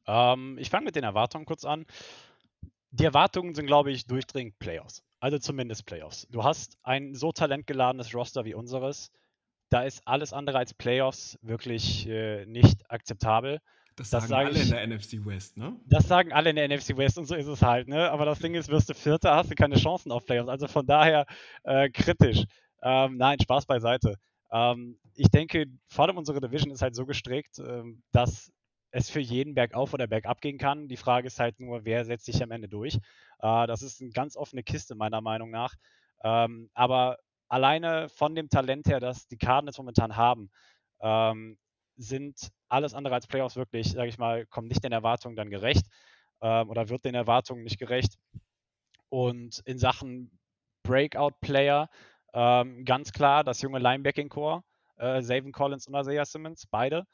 [SPEAKER 6] Ähm, ich fange mit den Erwartungen kurz an. Die Erwartungen sind, glaube ich, durchdringend Playoffs. Also zumindest Playoffs. Du hast ein so talentgeladenes Roster wie unseres da ist alles andere als Playoffs wirklich äh, nicht akzeptabel.
[SPEAKER 5] Das, das sagen alle ich, in der NFC West, ne?
[SPEAKER 6] Das sagen alle in der NFC West und so ist es halt, ne? Aber das Ding ist, wirst du Vierter, hast du keine Chancen auf Playoffs. Also von daher äh, kritisch. Ähm, nein, Spaß beiseite. Ähm, ich denke, vor allem unsere Division ist halt so gestrickt, ähm, dass es für jeden bergauf oder bergab gehen kann. Die Frage ist halt nur, wer setzt sich am Ende durch. Äh, das ist eine ganz offene Kiste, meiner Meinung nach. Ähm, aber alleine von dem Talent her, das die Cardinals momentan haben, ähm, sind alles andere als Playoffs wirklich, sage ich mal, kommen nicht den Erwartungen dann gerecht ähm, oder wird den Erwartungen nicht gerecht. Und in Sachen Breakout-Player ähm, ganz klar das junge Linebacking-Core, äh, Savin Collins und Isaiah Simmons, beide.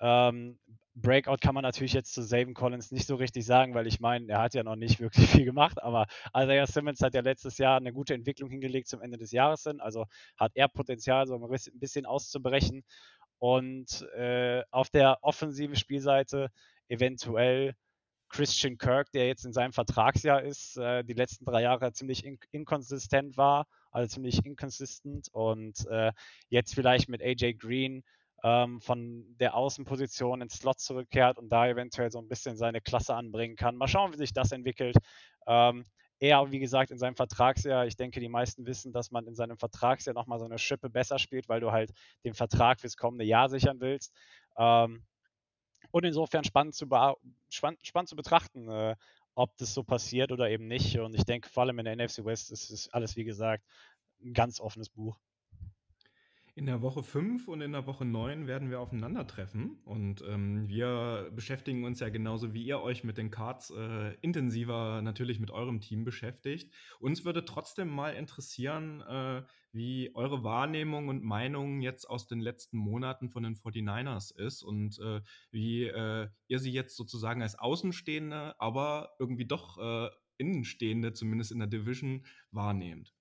[SPEAKER 6] Ähm, Breakout kann man natürlich jetzt zu Savin Collins nicht so richtig sagen, weil ich meine, er hat ja noch nicht [laughs] wirklich viel gemacht, aber Isaiah Simmons hat ja letztes Jahr eine gute Entwicklung hingelegt zum Ende des Jahres hin, also hat er Potenzial, so ein bisschen auszubrechen. Und äh, auf der offensiven Spielseite eventuell Christian Kirk, der jetzt in seinem Vertragsjahr ist, äh, die letzten drei Jahre ziemlich in inkonsistent war, also ziemlich inconsistent und äh, jetzt vielleicht mit AJ Green ähm, von der Außenposition ins Slot zurückkehrt und da eventuell so ein bisschen seine Klasse anbringen kann. Mal schauen, wie sich das entwickelt. Ähm, er, wie gesagt, in seinem Vertragsjahr, ich denke, die meisten wissen, dass man in seinem Vertragsjahr nochmal so eine Schippe besser spielt, weil du halt den Vertrag fürs kommende Jahr sichern willst. Ähm, und insofern spannend zu, spannend, spannend zu betrachten, äh, ob das so passiert oder eben nicht. Und ich denke, vor allem in der NFC West ist es alles, wie gesagt, ein ganz offenes Buch.
[SPEAKER 5] In der Woche 5 und in der Woche 9 werden wir aufeinandertreffen und ähm, wir beschäftigen uns ja genauso wie ihr euch mit den Cards äh, intensiver natürlich mit eurem Team beschäftigt. Uns würde trotzdem mal interessieren, äh, wie eure Wahrnehmung und Meinung jetzt aus den letzten Monaten von den 49ers ist und äh, wie äh, ihr sie jetzt sozusagen als Außenstehende, aber irgendwie doch äh, Innenstehende, zumindest in der Division, wahrnehmt.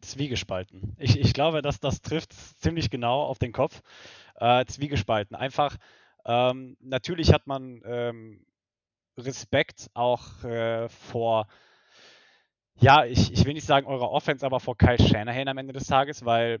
[SPEAKER 6] Zwiegespalten. Ich, ich glaube, dass das trifft ziemlich genau auf den Kopf. Äh, zwiegespalten. Einfach, ähm, natürlich hat man ähm, Respekt auch äh, vor, ja, ich, ich will nicht sagen eurer Offense, aber vor Kyle Shanahan am Ende des Tages, weil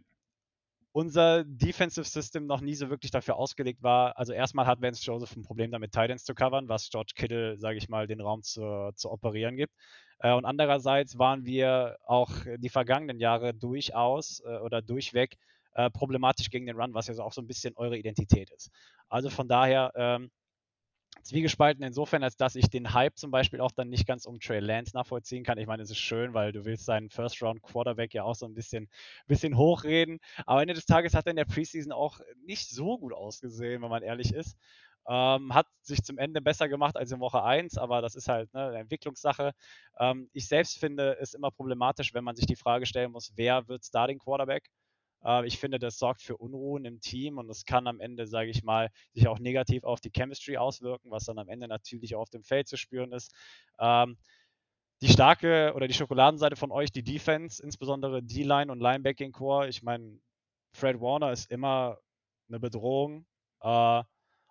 [SPEAKER 6] unser Defensive System noch nie so wirklich dafür ausgelegt war. Also erstmal hat Vance Joseph ein Problem damit, Titans zu covern, was George Kittle, sage ich mal, den Raum zu, zu operieren gibt. Äh, und andererseits waren wir auch die vergangenen Jahre durchaus äh, oder durchweg äh, problematisch gegen den Run, was ja so auch so ein bisschen eure Identität ist. Also von daher ähm, zwiegespalten insofern, als dass ich den Hype zum Beispiel auch dann nicht ganz um Trey Lance nachvollziehen kann. Ich meine, es ist schön, weil du willst seinen First-Round-Quarterback ja auch so ein bisschen, bisschen hochreden. Aber Ende des Tages hat er in der Preseason auch nicht so gut ausgesehen, wenn man ehrlich ist. Ähm, hat sich zum Ende besser gemacht als in Woche 1, aber das ist halt ne, eine Entwicklungssache. Ähm, ich selbst finde es immer problematisch, wenn man sich die Frage stellen muss, wer wird Starting Quarterback? Äh, ich finde, das sorgt für Unruhen im Team und das kann am Ende, sage ich mal, sich auch negativ auf die Chemistry auswirken, was dann am Ende natürlich auch auf dem Feld zu spüren ist. Ähm, die starke oder die Schokoladenseite von euch, die Defense, insbesondere D-Line und Linebacking Core. Ich meine, Fred Warner ist immer eine Bedrohung. Äh,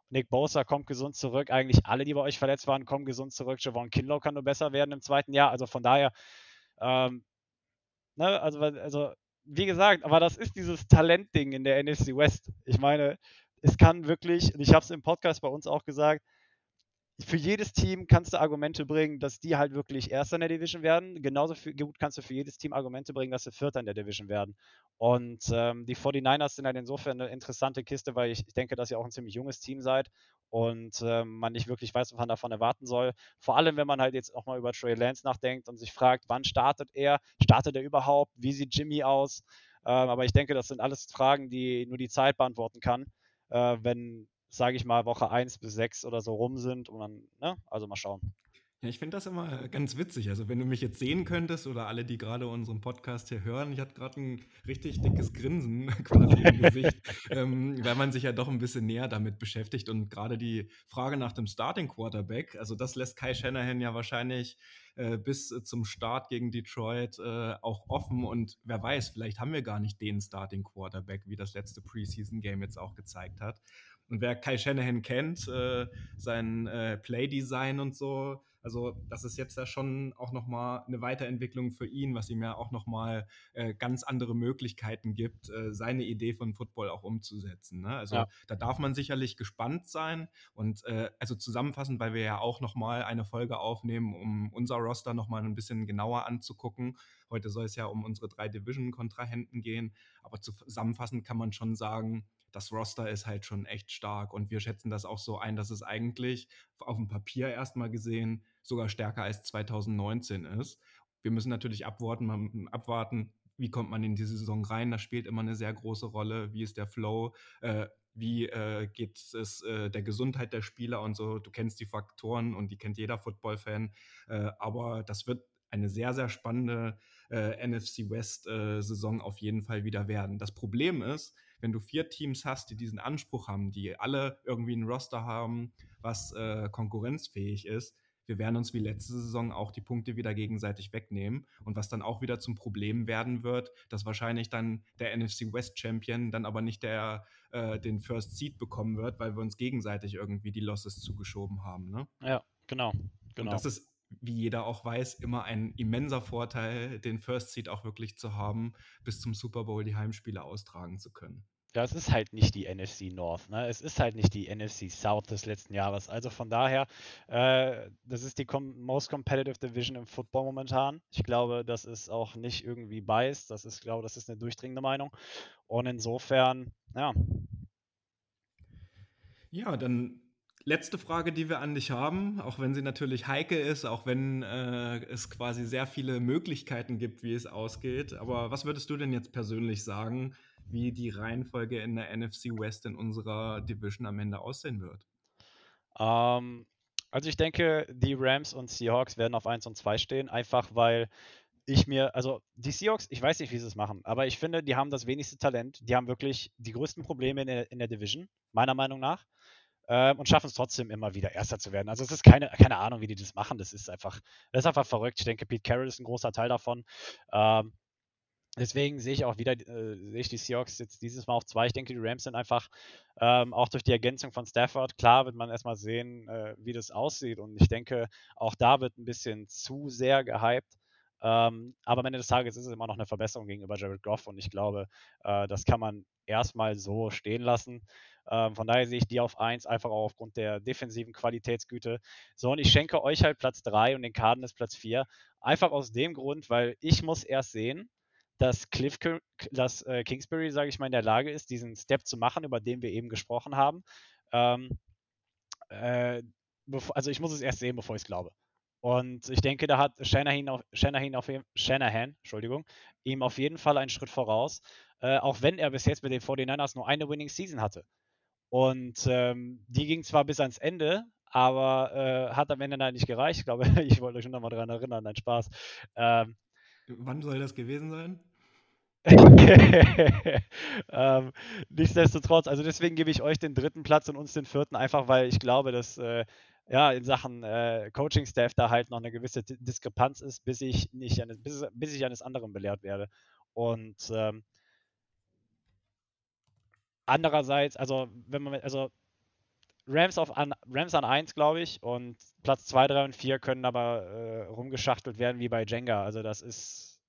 [SPEAKER 6] Nick Bosa kommt gesund zurück. Eigentlich alle, die bei euch verletzt waren, kommen gesund zurück. Javon Kinlow kann nur besser werden im zweiten Jahr. Also von daher, ähm, ne, also, also wie gesagt, aber das ist dieses Talentding in der NFC West. Ich meine, es kann wirklich, und ich habe es im Podcast bei uns auch gesagt, für jedes Team kannst du Argumente bringen, dass die halt wirklich Erster in der Division werden. Genauso für, gut kannst du für jedes Team Argumente bringen, dass sie Vierter in der Division werden. Und ähm, die 49ers sind halt insofern eine interessante Kiste, weil ich, ich denke, dass ihr auch ein ziemlich junges Team seid und ähm, man nicht wirklich weiß, was man davon erwarten soll. Vor allem, wenn man halt jetzt auch mal über Trey Lance nachdenkt und sich fragt, wann startet er? Startet er überhaupt? Wie sieht Jimmy aus? Ähm, aber ich denke, das sind alles Fragen, die nur die Zeit beantworten kann, äh, wenn sage ich mal, Woche 1 bis 6 oder so rum sind und dann, ne? Also mal schauen.
[SPEAKER 5] Ja, ich finde das immer ganz witzig. Also, wenn du mich jetzt sehen könntest oder alle, die gerade unseren Podcast hier hören, ich hatte gerade ein richtig dickes Grinsen [laughs] quasi im Gesicht, ähm, weil man sich ja doch ein bisschen näher damit beschäftigt. Und gerade die Frage nach dem Starting Quarterback, also das lässt Kai Shanahan ja wahrscheinlich äh, bis zum Start gegen Detroit äh, auch offen. Und wer weiß, vielleicht haben wir gar nicht den Starting Quarterback, wie das letzte Preseason-Game jetzt auch gezeigt hat. Und wer Kai Shanahan kennt, äh, sein äh, Playdesign und so, also das ist jetzt ja schon auch nochmal eine Weiterentwicklung für ihn, was ihm ja auch nochmal äh, ganz andere Möglichkeiten gibt, äh, seine Idee von Football auch umzusetzen. Ne? Also ja. da darf man sicherlich gespannt sein und äh, also zusammenfassend, weil wir ja auch nochmal eine Folge aufnehmen, um unser Roster nochmal ein bisschen genauer anzugucken. Heute soll es ja um unsere drei Division-Kontrahenten gehen, aber zusammenfassend kann man schon sagen, das Roster ist halt schon echt stark und wir schätzen das auch so ein, dass es eigentlich auf dem Papier erstmal gesehen sogar stärker als 2019 ist. Wir müssen natürlich abwarten, abwarten, wie kommt man in die Saison rein. Das spielt immer eine sehr große Rolle. Wie ist der Flow? Äh, wie äh, geht es äh, der Gesundheit der Spieler und so. Du kennst die Faktoren und die kennt jeder Football-Fan. Äh, aber das wird eine sehr, sehr spannende äh, NFC West-Saison äh, auf jeden Fall wieder werden. Das Problem ist, wenn du vier Teams hast, die diesen Anspruch haben, die alle irgendwie ein Roster haben, was äh, konkurrenzfähig ist, wir werden uns wie letzte Saison auch die Punkte wieder gegenseitig wegnehmen. Und was dann auch wieder zum Problem werden wird, dass wahrscheinlich dann der NFC West Champion dann aber nicht der, äh, den First Seed bekommen wird, weil wir uns gegenseitig irgendwie die Losses zugeschoben haben. Ne?
[SPEAKER 6] Ja, genau. genau.
[SPEAKER 5] Und das ist wie jeder auch weiß, immer ein immenser Vorteil, den First Seed auch wirklich zu haben, bis zum Super Bowl die Heimspiele austragen zu können.
[SPEAKER 6] Ja, es ist halt nicht die NFC North, ne? Es ist halt nicht die NFC South des letzten Jahres. Also von daher, äh, das ist die com most competitive Division im Football momentan. Ich glaube, das ist auch nicht irgendwie biased. Das ist, glaube das ist eine durchdringende Meinung. Und insofern, ja.
[SPEAKER 5] Ja, dann letzte Frage, die wir an dich haben, auch wenn sie natürlich heikel ist, auch wenn äh, es quasi sehr viele Möglichkeiten gibt, wie es ausgeht. Aber was würdest du denn jetzt persönlich sagen, wie die Reihenfolge in der NFC West in unserer Division am Ende aussehen wird?
[SPEAKER 6] Ähm, also ich denke, die Rams und Seahawks werden auf 1 und 2 stehen, einfach weil ich mir, also die Seahawks, ich weiß nicht, wie sie es machen, aber ich finde, die haben das wenigste Talent. Die haben wirklich die größten Probleme in der, in der Division, meiner Meinung nach äh, und schaffen es trotzdem immer wieder Erster zu werden. Also es ist keine, keine Ahnung, wie die das machen. Das ist einfach, das ist einfach verrückt. Ich denke, Pete Carroll ist ein großer Teil davon. Ähm, deswegen sehe ich auch wieder, äh, sehe ich die Seahawks jetzt dieses Mal auf zwei. Ich denke, die Rams sind einfach ähm, auch durch die Ergänzung von Stafford. Klar wird man erstmal sehen, äh, wie das aussieht. Und ich denke, auch da wird ein bisschen zu sehr gehypt. Ähm, aber am Ende des Tages ist es immer noch eine Verbesserung gegenüber Jared Goff und ich glaube, äh, das kann man erstmal so stehen lassen. Ähm, von daher sehe ich die auf 1, einfach auch aufgrund der defensiven Qualitätsgüte. So, und ich schenke euch halt Platz 3 und den Cardinals Platz 4. Einfach aus dem Grund, weil ich muss erst sehen, dass Cliff, dass äh, Kingsbury, sage ich mal, in der Lage ist, diesen Step zu machen, über den wir eben gesprochen haben. Ähm, äh, also ich muss es erst sehen, bevor ich es glaube. Und ich denke, da hat Shanahan, auf, Shanahan, auf, Shanahan Entschuldigung, ihm auf jeden Fall einen Schritt voraus, äh, auch wenn er bis jetzt mit den 49ers nur eine Winning Season hatte. Und ähm, die ging zwar bis ans Ende, aber äh, hat am Ende dann nicht gereicht. Ich glaube, [laughs] ich wollte euch nochmal daran erinnern, nein, Spaß. Ähm,
[SPEAKER 5] Wann soll das gewesen sein? [laughs]
[SPEAKER 6] ähm, nichtsdestotrotz, also deswegen gebe ich euch den dritten Platz und uns den vierten, einfach weil ich glaube, dass äh, ja, in Sachen äh, Coaching-Staff da halt noch eine gewisse Diskrepanz ist, bis ich, nicht eines, bis, bis ich eines anderen belehrt werde. Und ähm, andererseits, also wenn man, also Rams, auf an, Rams an 1, glaube ich, und Platz 2, 3 und 4 können aber äh, rumgeschachtelt werden wie bei Jenga. Also das ist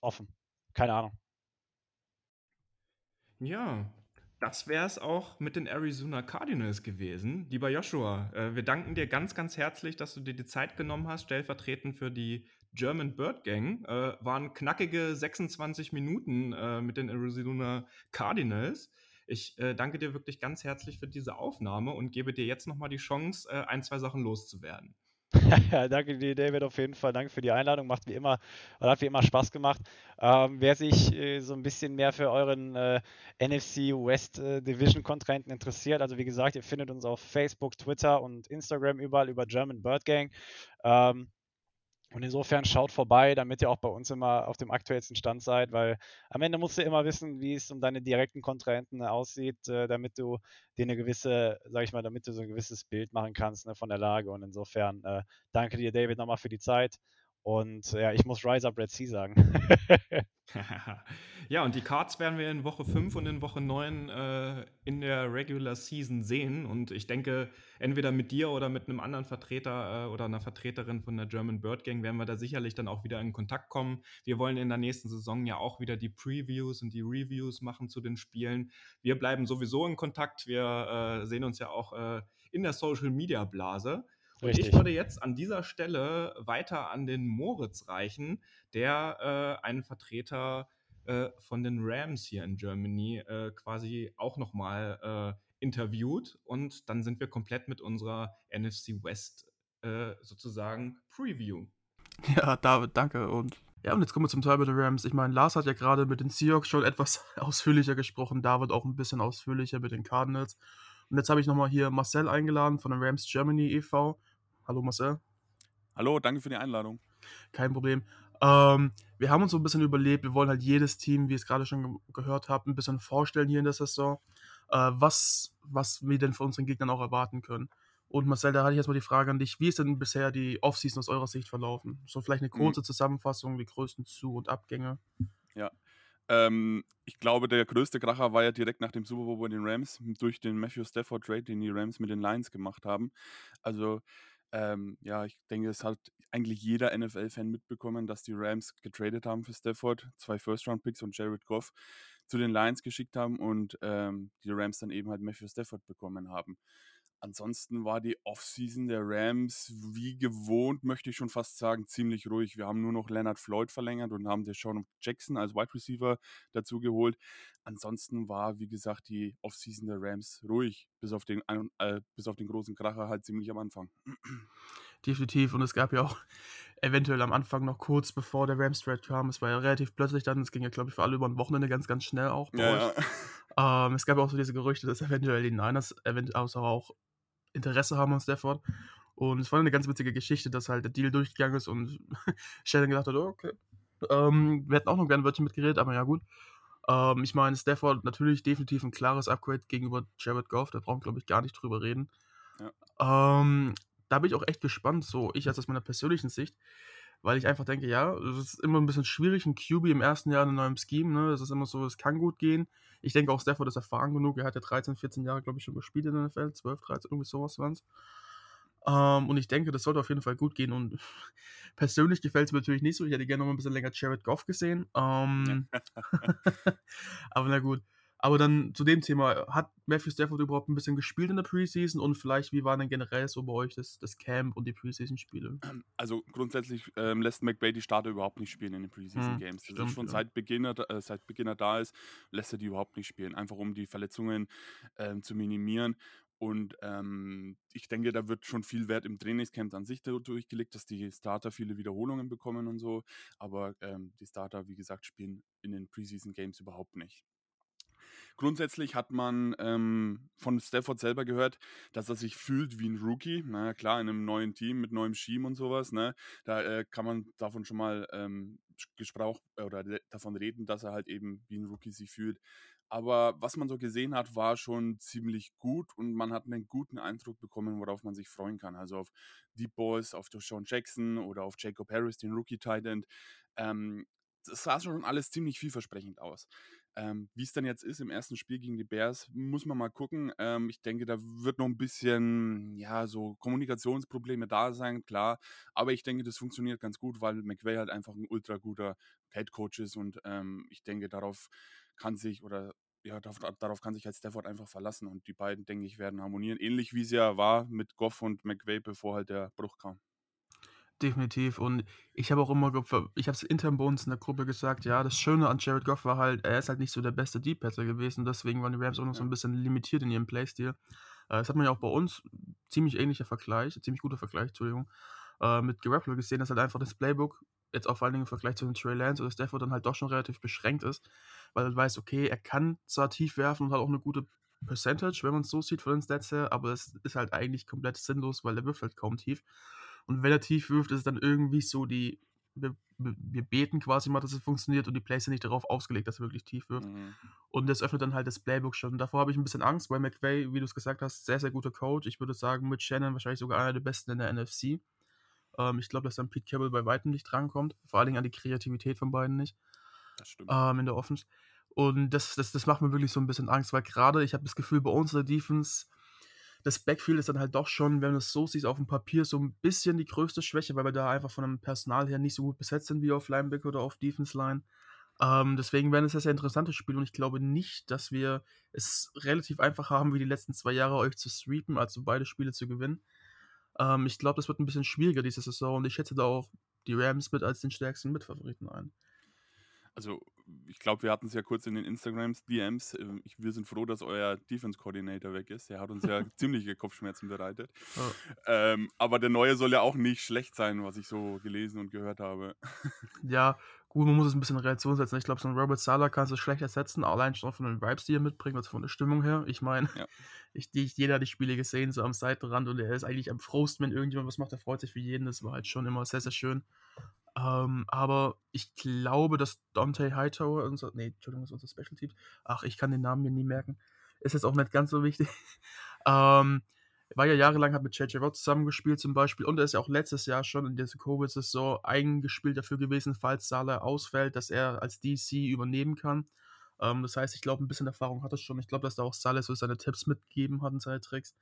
[SPEAKER 6] offen. Keine Ahnung.
[SPEAKER 5] Ja, das wäre es auch mit den Arizona Cardinals gewesen. Lieber Joshua, äh, wir danken dir ganz, ganz herzlich, dass du dir die Zeit genommen hast, stellvertretend für die German Bird Gang. Äh, waren knackige 26 Minuten äh, mit den Arizona Cardinals. Ich äh, danke dir wirklich ganz herzlich für diese Aufnahme und gebe dir jetzt nochmal die Chance, äh, ein, zwei Sachen loszuwerden. [laughs]
[SPEAKER 6] danke dir, David, auf jeden Fall. Danke für die Einladung. Macht wie immer, hat wie immer Spaß gemacht. Ähm, wer sich äh, so ein bisschen mehr für euren äh, NFC West äh, Division Kontrahenten interessiert, also wie gesagt, ihr findet uns auf Facebook, Twitter und Instagram überall über German Bird Gang. Ähm, und insofern schaut vorbei, damit ihr auch bei uns immer auf dem aktuellsten Stand seid, weil am Ende musst du immer wissen, wie es um deine direkten Kontrahenten aussieht, äh, damit du dir eine gewisse, sag ich mal, damit du so ein gewisses Bild machen kannst ne, von der Lage. Und insofern äh, danke dir, David, nochmal für die Zeit. Und ja, ich muss Rise Up Red Sea sagen. [laughs] [laughs]
[SPEAKER 5] ja, und die Cards werden wir in Woche 5 und in Woche 9 äh, in der Regular Season sehen. Und ich denke, entweder mit dir oder mit einem anderen Vertreter äh, oder einer Vertreterin von der German Bird Gang werden wir da sicherlich dann auch wieder in Kontakt kommen. Wir wollen in der nächsten Saison ja auch wieder die Previews und die Reviews machen zu den Spielen. Wir bleiben sowieso in Kontakt. Wir äh, sehen uns ja auch äh, in der Social Media Blase. Und ich würde jetzt an dieser Stelle weiter an den Moritz reichen, der äh, einen Vertreter äh, von den Rams hier in Germany äh, quasi auch nochmal äh, interviewt. Und dann sind wir komplett mit unserer NFC West äh, sozusagen Preview.
[SPEAKER 1] Ja, David, danke. Und ja, und jetzt kommen wir zum Teil mit den Rams. Ich meine, Lars hat ja gerade mit den Seahawks schon etwas [laughs] ausführlicher gesprochen, David auch ein bisschen ausführlicher mit den Cardinals. Und jetzt habe ich nochmal hier Marcel eingeladen von den Rams Germany e.V. Hallo Marcel.
[SPEAKER 7] Hallo, danke für die Einladung.
[SPEAKER 1] Kein Problem. Ähm, wir haben uns so ein bisschen überlegt, wir wollen halt jedes Team, wie ihr es gerade schon ge gehört habt, ein bisschen vorstellen hier in der Saison, äh, was, was wir denn von unseren Gegnern auch erwarten können. Und Marcel, da hatte ich jetzt mal die Frage an dich, wie ist denn bisher die Offseason aus eurer Sicht verlaufen? So vielleicht eine kurze mhm. Zusammenfassung, die größten Zu- und Abgänge.
[SPEAKER 7] Ja, ähm, ich glaube, der größte Kracher war ja direkt nach dem Super Bowl bei den Rams durch den Matthew Stafford Trade, den die Rams mit den Lions gemacht haben. Also ähm, ja, ich denke, es hat eigentlich jeder NFL-Fan mitbekommen, dass die Rams getradet haben für Stafford, zwei First-Round-Picks und Jared Goff zu den Lions geschickt haben und ähm, die Rams dann eben halt Matthew Stafford bekommen haben. Ansonsten war die Offseason der Rams wie gewohnt, möchte ich schon fast sagen, ziemlich ruhig. Wir haben nur noch Leonard Floyd verlängert und haben der Sean Jackson als Wide Receiver dazu geholt. Ansonsten war, wie gesagt, die Offseason der Rams ruhig, bis auf den, äh, bis auf den großen Kracher halt ziemlich am Anfang.
[SPEAKER 1] Definitiv. Und es gab ja auch eventuell am Anfang noch kurz bevor der Rams Trade kam. Es war ja relativ plötzlich dann. Es ging ja, glaube ich, für alle über ein Wochenende ganz, ganz schnell auch bei ja, euch. Ja. Ähm, es gab auch so diese Gerüchte, dass eventuell die Niners eventuell auch Interesse haben an Stafford. Und es war eine ganz witzige Geschichte, dass halt der Deal durchgegangen ist und [laughs] Sheldon gedacht hat, oh, okay, ähm, wir hätten auch noch gerne ein Wörtchen mitgeredet, aber ja gut. Ähm, ich meine, Stafford natürlich definitiv ein klares Upgrade gegenüber Jared Goff, da brauchen wir, glaube ich, gar nicht drüber reden. Ja. Ähm, da bin ich auch echt gespannt, so ich als aus meiner persönlichen Sicht, weil ich einfach denke, ja, es ist immer ein bisschen schwierig, ein QB im ersten Jahr in einem neuen Scheme, ne? Es ist immer so, es kann gut gehen. Ich denke auch, Stafford ist erfahren genug. Er hat ja 13, 14 Jahre, glaube ich, schon gespielt in der NFL. 12, 13, irgendwie sowas waren es. Ähm, und ich denke, das sollte auf jeden Fall gut gehen. Und [laughs] persönlich gefällt es mir natürlich nicht so. Ich hätte gerne noch ein bisschen länger Jared Goff gesehen. Ähm, [laughs] aber na gut. Aber dann zu dem Thema, hat Matthew Stafford überhaupt ein bisschen gespielt in der Preseason und vielleicht, wie war denn generell so bei euch das, das Camp und die Preseason-Spiele?
[SPEAKER 7] Also grundsätzlich ähm, lässt McVay die Starter überhaupt nicht spielen in den Preseason-Games. Hm, also schon ja. seit, Beginn, äh, seit Beginn da ist, lässt er die überhaupt nicht spielen, einfach um die Verletzungen ähm, zu minimieren. Und ähm, ich denke, da wird schon viel Wert im Trainingscamp an sich durchgelegt, dass die Starter viele Wiederholungen bekommen und so. Aber ähm, die Starter, wie gesagt, spielen in den Preseason Games überhaupt nicht. Grundsätzlich hat man ähm, von Stafford selber gehört, dass er sich fühlt wie ein Rookie. Na klar, in einem neuen Team mit neuem Scheme und sowas. Ne? Da äh, kann man davon schon mal ähm, Gesprauch oder davon reden, dass er halt eben wie ein Rookie sich fühlt. Aber was man so gesehen hat, war schon ziemlich gut und man hat einen guten Eindruck bekommen, worauf man sich freuen kann. Also auf Deep Balls, auf Sean Jackson oder auf Jacob Harris, den Rookie Tight End. Ähm, das sah schon alles ziemlich vielversprechend aus. Ähm, Wie es dann jetzt ist im ersten Spiel gegen die Bears, muss man mal gucken. Ähm, ich denke, da wird noch ein bisschen, ja, so Kommunikationsprobleme da sein, klar. Aber ich denke, das funktioniert ganz gut, weil McVay halt einfach ein ultra guter Head Coach ist und ähm, ich denke, darauf kann sich oder ja, darauf, darauf kann sich halt Stafford einfach verlassen und die beiden, denke ich, werden harmonieren. Ähnlich wie es ja war mit Goff und McVay, bevor halt der Bruch kam.
[SPEAKER 1] Definitiv. Und ich habe auch immer, ich habe es intern bei uns in der Gruppe gesagt, ja, das Schöne an Jared Goff war halt, er ist halt nicht so der beste Deep Passer gewesen. Deswegen waren die Rams auch noch so ein bisschen limitiert in ihrem Playstil. Äh, das hat man ja auch bei uns, ziemlich ähnlicher Vergleich, ziemlich guter Vergleich, Entschuldigung, äh, mit Garoppolo gesehen, dass halt einfach das Playbook jetzt auch vor allen Dingen im Vergleich zu den Trey Lance oder Stafford dann halt doch schon relativ beschränkt ist, weil er weiß, okay, er kann zwar tief werfen und hat auch eine gute Percentage, wenn man es so sieht von den Stats her, aber es ist halt eigentlich komplett sinnlos, weil er wirft halt kaum tief. Und wenn er tief wirft, ist es dann irgendwie so die, wir, wir beten quasi mal, dass es funktioniert und die Plays sind nicht darauf ausgelegt, dass er wirklich tief wirft. Mhm. Und das öffnet dann halt das Playbook schon. Davor habe ich ein bisschen Angst, weil McVay, wie du es gesagt hast, sehr, sehr guter Coach. Ich würde sagen, mit Shannon wahrscheinlich sogar einer der besten in der NFC. Ähm, ich glaube, dass dann Pete Carroll bei weitem nicht drankommt. Vor allen Dingen an die Kreativität von beiden nicht.
[SPEAKER 7] Das stimmt.
[SPEAKER 1] Ähm, in der Offense. Und das, das, das macht mir wirklich so ein bisschen Angst, weil gerade ich habe das Gefühl, bei unserer Defense das Backfield ist dann halt doch schon, wenn du es so siehst, auf dem Papier so ein bisschen die größte Schwäche, weil wir da einfach von dem Personal her nicht so gut besetzt sind wie auf Linebacker oder auf Defense Line. Ähm, deswegen werden es ein sehr interessantes Spiel und ich glaube nicht, dass wir es relativ einfach haben, wie die letzten zwei Jahre euch zu sweepen, also beide Spiele zu gewinnen. Ähm, ich glaube, das wird ein bisschen schwieriger diese Saison und ich schätze da auch die Rams mit als den stärksten Mitfavoriten ein.
[SPEAKER 7] Also ich glaube, wir hatten es ja kurz in den Instagrams, DMs. Ähm, ich, wir sind froh, dass euer Defense Coordinator weg ist. Der hat uns ja [laughs] ziemliche Kopfschmerzen bereitet. Oh. Ähm, aber der neue soll ja auch nicht schlecht sein, was ich so gelesen und gehört habe. [laughs]
[SPEAKER 1] Ja, gut, man muss es ein bisschen in Reaktion setzen. Ich glaube, so ein Robert Sala kannst du schlecht ersetzen, allein schon von den Vibes, die er mitbringt, also von der Stimmung her. Ich meine, ja. [laughs] ich, jeder hat die Spiele gesehen, so am Seitenrand und er ist eigentlich am frohsten, wenn irgendjemand was macht, er freut sich für jeden. Das war halt schon immer sehr, sehr schön. Ähm, aber ich glaube, dass Dante Hightower, unser, nee, Entschuldigung, ist unser Special Team. Ach, ich kann den Namen mir nie merken. Ist jetzt auch nicht ganz so wichtig. [laughs] ähm, war ja jahrelang hat mit JJ Watt zusammengespielt zum Beispiel und er ist ja auch letztes Jahr schon in dieser Covid-Saison eingespielt dafür gewesen, falls Salah ausfällt, dass er als DC übernehmen kann. Ähm, das heißt, ich glaube, ein bisschen Erfahrung hat er schon. Ich glaube, dass da auch Salah so seine Tipps mitgegeben hat und seine Tricks.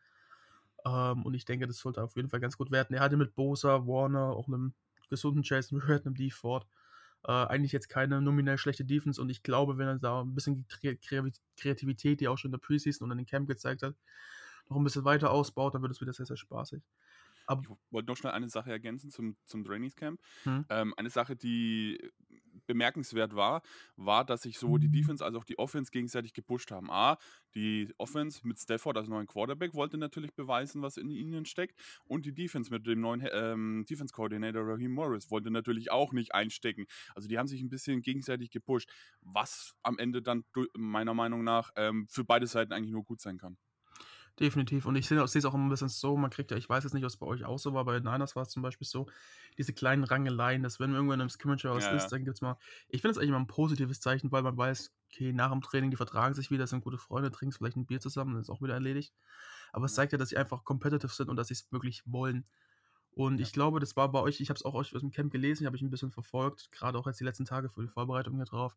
[SPEAKER 1] Ähm, und ich denke, das sollte auf jeden Fall ganz gut werden. Er hatte mit Bosa, Warner, auch einem gesunden Jason Verrett, einem D. Ford. Äh, eigentlich jetzt keine nominell schlechte Defense und ich glaube, wenn er da ein bisschen die Kreativität, die er auch schon in der Preseason und in den Camp gezeigt hat, noch ein bisschen weiter ausbaut, dann wird es wieder sehr, sehr spaßig.
[SPEAKER 7] Aber ich wollte noch schnell eine Sache ergänzen zum, zum Trainingscamp. Hm. Ähm, eine Sache, die bemerkenswert war, war, dass sich sowohl die mhm. Defense als auch die Offense gegenseitig gepusht haben. A, die Offense mit Stafford als neuen Quarterback wollte natürlich beweisen, was in ihnen steckt. Und die Defense mit dem neuen ähm, Defense Coordinator Raheem Morris wollte natürlich auch nicht einstecken. Also die haben sich ein bisschen gegenseitig gepusht, was am Ende dann meiner Meinung nach ähm, für beide Seiten eigentlich nur gut sein kann.
[SPEAKER 1] Definitiv. Und ich sehe es auch immer ein bisschen so, man kriegt ja, ich weiß jetzt nicht, ob es bei euch auch so war, bei Niners war es zum Beispiel so, diese kleinen Rangeleien, dass wenn irgendwo in einem Scrimmage was ja, ist, dann gibt es mal, ich finde es eigentlich immer ein positives Zeichen, weil man weiß, okay, nach dem Training, die vertragen sich wieder, sind gute Freunde, trinken vielleicht ein Bier zusammen, dann ist auch wieder erledigt. Aber es zeigt ja, dass sie einfach competitive sind und dass sie es wirklich wollen. Und ja. ich glaube, das war bei euch, ich habe es auch aus dem Camp gelesen, habe ich ein bisschen verfolgt, gerade auch jetzt die letzten Tage für die Vorbereitung hier drauf.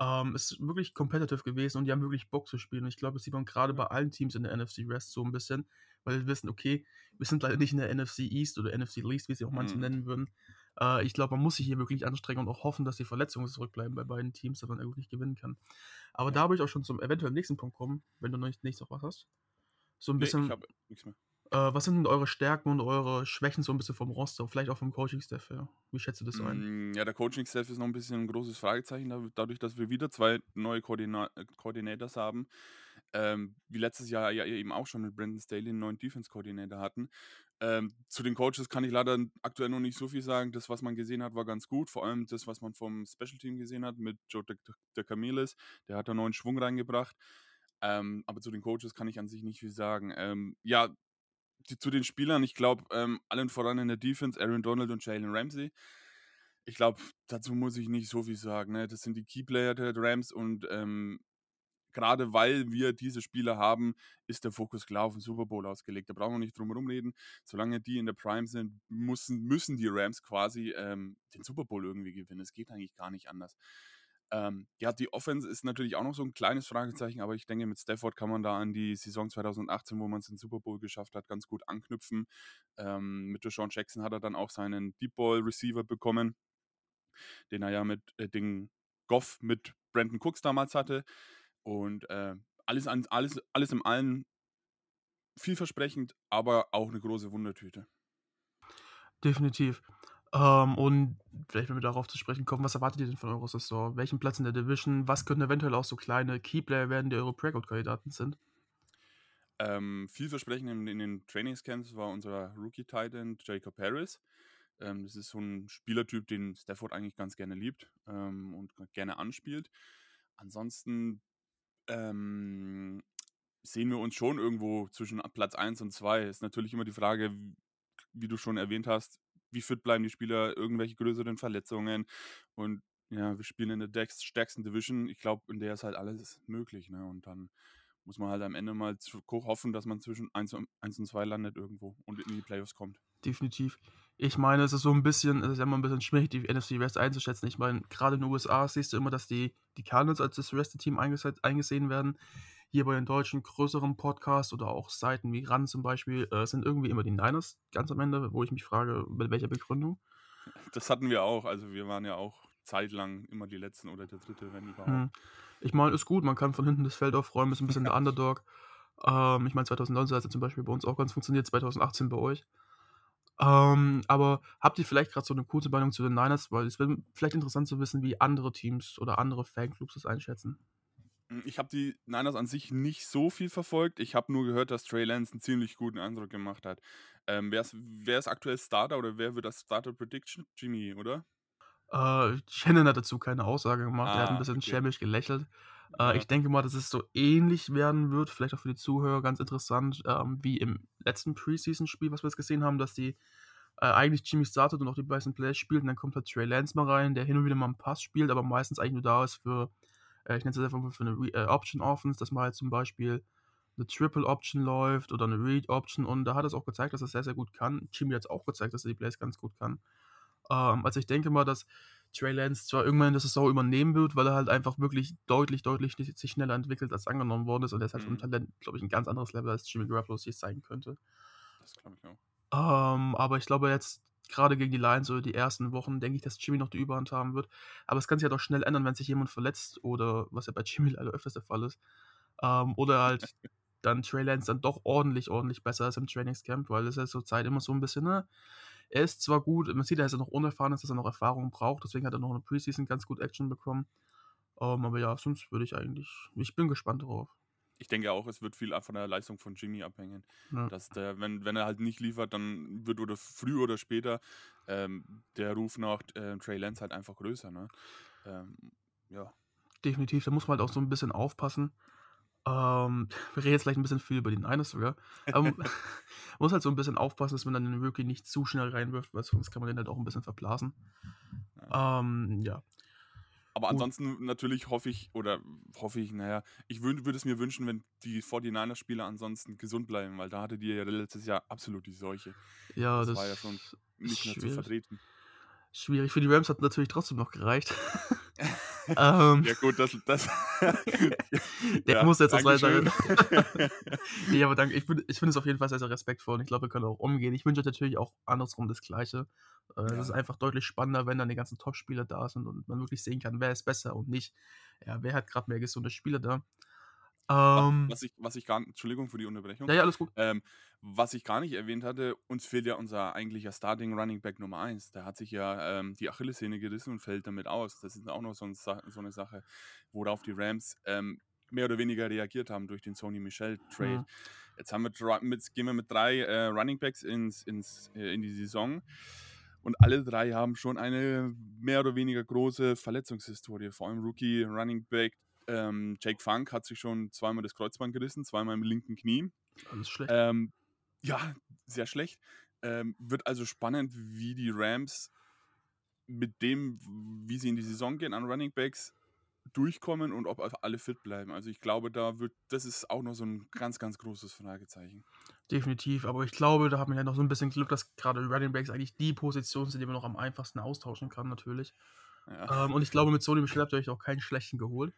[SPEAKER 1] Ähm, ist wirklich competitive gewesen und die haben wirklich Bock zu spielen. Und ich glaube, das sieht man gerade bei allen Teams in der NFC West so ein bisschen, weil wir wissen, okay, wir sind leider nicht in der NFC East oder NFC Least, wie sie auch manche mhm. nennen würden. Äh, ich glaube, man muss sich hier wirklich anstrengen und auch hoffen, dass die Verletzungen zurückbleiben bei beiden Teams, dass man wirklich gewinnen kann. Aber ja. da würde ich auch schon zum eventuell nächsten Punkt kommen, wenn du noch nicht, nicht noch was hast. So ein bisschen. Nee, ich habe nichts mehr. Äh, was sind denn eure Stärken und eure Schwächen so ein bisschen vom Roster, vielleicht auch vom Coaching-Staff her? Wie schätzt du das ein?
[SPEAKER 7] Mm, ja, der Coaching-Staff ist noch ein bisschen ein großes Fragezeichen, dadurch, dass wir wieder zwei neue Koordina Coordinators haben. Ähm, wie letztes Jahr ja eben auch schon mit Brandon Staley einen neuen Defense-Coordinator hatten. Ähm, zu den Coaches kann ich leider aktuell noch nicht so viel sagen. Das, was man gesehen hat, war ganz gut. Vor allem das, was man vom Special Team gesehen hat mit Joe de, de Camilis. Der hat da neuen Schwung reingebracht. Ähm, aber zu den Coaches kann ich an sich nicht viel sagen. Ähm, ja, die, zu den Spielern, ich glaube, ähm, allen voran in der Defense, Aaron Donald und Jalen Ramsey. ich glaube, dazu muss ich nicht so viel sagen. Ne? Das sind die Keyplayer der Rams und ähm, gerade weil wir diese Spieler haben, ist der Fokus klar auf den Super Bowl ausgelegt. Da brauchen wir nicht drum herum reden. Solange die in der Prime sind, müssen, müssen die Rams quasi ähm, den Super Bowl irgendwie gewinnen. Es geht eigentlich gar nicht anders. Ähm, ja, die Offense ist natürlich auch noch so ein kleines Fragezeichen, aber ich denke, mit Stafford kann man da an die Saison 2018, wo man es in Super Bowl geschafft hat, ganz gut anknüpfen. Ähm, mit Deshaun Jackson hat er dann auch seinen Deep Ball Receiver bekommen, den er ja mit äh, den Goff mit Brandon Cooks damals hatte. Und äh, alles, alles, alles im Allen vielversprechend, aber auch eine große Wundertüte.
[SPEAKER 1] Definitiv. Ähm, und vielleicht, wenn wir darauf zu sprechen kommen, was erwartet ihr denn von eurer Saison? Welchen Platz in der Division? Was könnten eventuell auch so kleine Keyplayer werden, die eure Breakout-Kandidaten sind?
[SPEAKER 7] Ähm, vielversprechend in, in den Trainingscamps war unser Rookie-Titan Jacob Harris. Ähm, das ist so ein Spielertyp, den Stafford eigentlich ganz gerne liebt ähm, und gerne anspielt. Ansonsten ähm, sehen wir uns schon irgendwo zwischen Platz 1 und 2. Ist natürlich immer die Frage, wie du schon erwähnt hast, wie fit bleiben die Spieler, irgendwelche größeren Verletzungen. Und ja, wir spielen in der stärksten Division. Ich glaube, in der ist halt alles möglich. Ne? Und dann muss man halt am Ende mal hoffen, dass man zwischen 1 und, 1 und 2 landet irgendwo und in die Playoffs kommt.
[SPEAKER 1] Definitiv. Ich meine, es ist so ein bisschen, es ist ja immer ein bisschen schwierig, die NFC West einzuschätzen. Ich meine, gerade in den USA siehst du immer, dass die, die Cardinals als das Rest-Team eingesehen werden hier bei den deutschen größeren Podcasts oder auch Seiten wie RAN zum Beispiel, äh, sind irgendwie immer die Niners ganz am Ende, wo ich mich frage, mit welcher Begründung?
[SPEAKER 7] Das hatten wir auch. Also wir waren ja auch zeitlang immer die Letzten oder der Dritte, wenn überhaupt. Hm.
[SPEAKER 1] Ich meine, ist gut, man kann von hinten das Feld aufräumen, ist ein bisschen der [laughs] Underdog. Ähm, ich meine, 2019 hat es zum Beispiel bei uns auch ganz funktioniert, 2018 bei euch. Ähm, aber habt ihr vielleicht gerade so eine kurze Meinung zu den Niners? Weil es wäre vielleicht interessant zu wissen, wie andere Teams oder andere Fanclubs das einschätzen.
[SPEAKER 7] Hm, ich habe die Niners an sich nicht so viel verfolgt. Ich habe nur gehört, dass Trey Lance einen ziemlich guten Eindruck gemacht hat. Ähm, wer, ist, wer ist aktuell Starter oder wer wird das Starter Prediction? Jimmy, oder?
[SPEAKER 1] Äh, Shannon hat dazu keine Aussage gemacht. Ah, er hat ein ah, bisschen okay. schämig gelächelt. Äh, ja. Ich denke mal, dass es so ähnlich werden wird, vielleicht auch für die Zuhörer ganz interessant, ähm, wie im letzten Preseason-Spiel, was wir jetzt gesehen haben, dass die äh, eigentlich Jimmy startet und auch die meisten Plays spielt und dann kommt halt Trey Lance mal rein, der hin und wieder mal einen Pass spielt, aber meistens eigentlich nur da ist für äh, ich nenne es jetzt einfach für eine Re äh, Option Offense, dass man halt zum Beispiel eine Triple Option läuft oder eine Read Option und da hat es auch gezeigt, dass er sehr, sehr gut kann. Jimmy hat es auch gezeigt, dass er die Plays ganz gut kann. Ähm, also ich denke mal, dass Trey Lance zwar irgendwann der Saison übernehmen wird, weil er halt einfach wirklich deutlich, deutlich sich schneller entwickelt, als angenommen worden ist und er ist halt mhm. vom Talent, glaube ich, ein ganz anderes Level, als Jimmy Garoppolo sich zeigen könnte. Das glaube ich auch. Ähm, aber ich glaube jetzt gerade gegen die Lions oder die ersten Wochen denke ich, dass Jimmy noch die Überhand haben wird. Aber es kann sich ja halt doch schnell ändern, wenn sich jemand verletzt oder was ja bei Jimmy leider öfters der Fall ist. Ähm, oder halt dann Trey Lance dann doch ordentlich, ordentlich besser als im Trainingscamp, weil es ja zur Zeit immer so ein bisschen, ne? Er ist zwar gut, man sieht, er noch unerfahren ist, dass er noch Erfahrung braucht, deswegen hat er noch eine Preseason ganz gut Action bekommen. Ähm, aber ja, sonst würde ich eigentlich, ich bin gespannt darauf
[SPEAKER 7] ich denke auch, es wird viel von der Leistung von Jimmy abhängen. Ja. Dass der, wenn, wenn er halt nicht liefert, dann wird oder früh oder später ähm, der Ruf nach äh, Trey Lance halt einfach größer. Ne? Ähm, ja.
[SPEAKER 1] Definitiv, da muss man halt auch so ein bisschen aufpassen. Ähm, wir reden jetzt vielleicht ein bisschen viel über die Niners sogar. Aber man muss halt so ein bisschen aufpassen, dass man dann den Rookie nicht zu schnell reinwirft, weil sonst kann man den halt auch ein bisschen verblasen. Ja. Ähm, ja.
[SPEAKER 7] Aber ansonsten natürlich hoffe ich, oder hoffe ich, naja, ich würde würd es mir wünschen, wenn die 49er-Spieler ansonsten gesund bleiben, weil da hatte die ja letztes Jahr absolut die Seuche.
[SPEAKER 1] Ja, das, das war ja schon nicht mehr zu vertreten. Schwierig. Für die Rams hat natürlich trotzdem noch gereicht. [laughs]
[SPEAKER 7] ähm, ja, gut, das. das [laughs]
[SPEAKER 1] der ja, muss jetzt das weiter. [laughs] nee, aber danke. Ich, ich finde es auf jeden Fall sehr, sehr respektvoll und ich glaube, wir können auch umgehen. Ich wünsche natürlich auch andersrum das Gleiche. Äh, ja. Es ist einfach deutlich spannender, wenn dann die ganzen Top-Spieler da sind und man wirklich sehen kann, wer ist besser und nicht, ja, wer hat gerade mehr gesunde Spieler da.
[SPEAKER 7] Ähm, was, ich, was ich gar Entschuldigung für die Unterbrechung.
[SPEAKER 1] Ja, ja, alles gut.
[SPEAKER 7] Ähm, was ich gar nicht erwähnt hatte, uns fehlt ja unser eigentlicher Starting Running Back Nummer 1. Der hat sich ja ähm, die Achillessehne gerissen und fällt damit aus. Das ist auch noch so, ein, so eine Sache, worauf die Rams ähm, mehr oder weniger reagiert haben durch den Sony Michel Trade. Ja. Jetzt haben wir mit, gehen wir mit drei äh, Running Backs ins, ins, äh, in die Saison. Und alle drei haben schon eine mehr oder weniger große Verletzungshistorie. Vor allem Rookie Running Back ähm, Jake Funk hat sich schon zweimal das Kreuzband gerissen, zweimal im linken Knie.
[SPEAKER 1] Alles schlecht.
[SPEAKER 7] Ähm, ja, sehr schlecht. Ähm, wird also spannend, wie die Rams mit dem, wie sie in die Saison gehen an Running Backs, durchkommen und ob alle fit bleiben. Also ich glaube, da wird, das ist auch noch so ein ganz, ganz großes Fragezeichen.
[SPEAKER 1] Definitiv, aber ich glaube, da hat man ja noch so ein bisschen Glück, dass gerade Running Backs eigentlich die Position sind, die man noch am einfachsten austauschen kann, natürlich. Ja. Ähm, und ich glaube, mit Sony Michel habt ihr euch auch keinen schlechten geholt.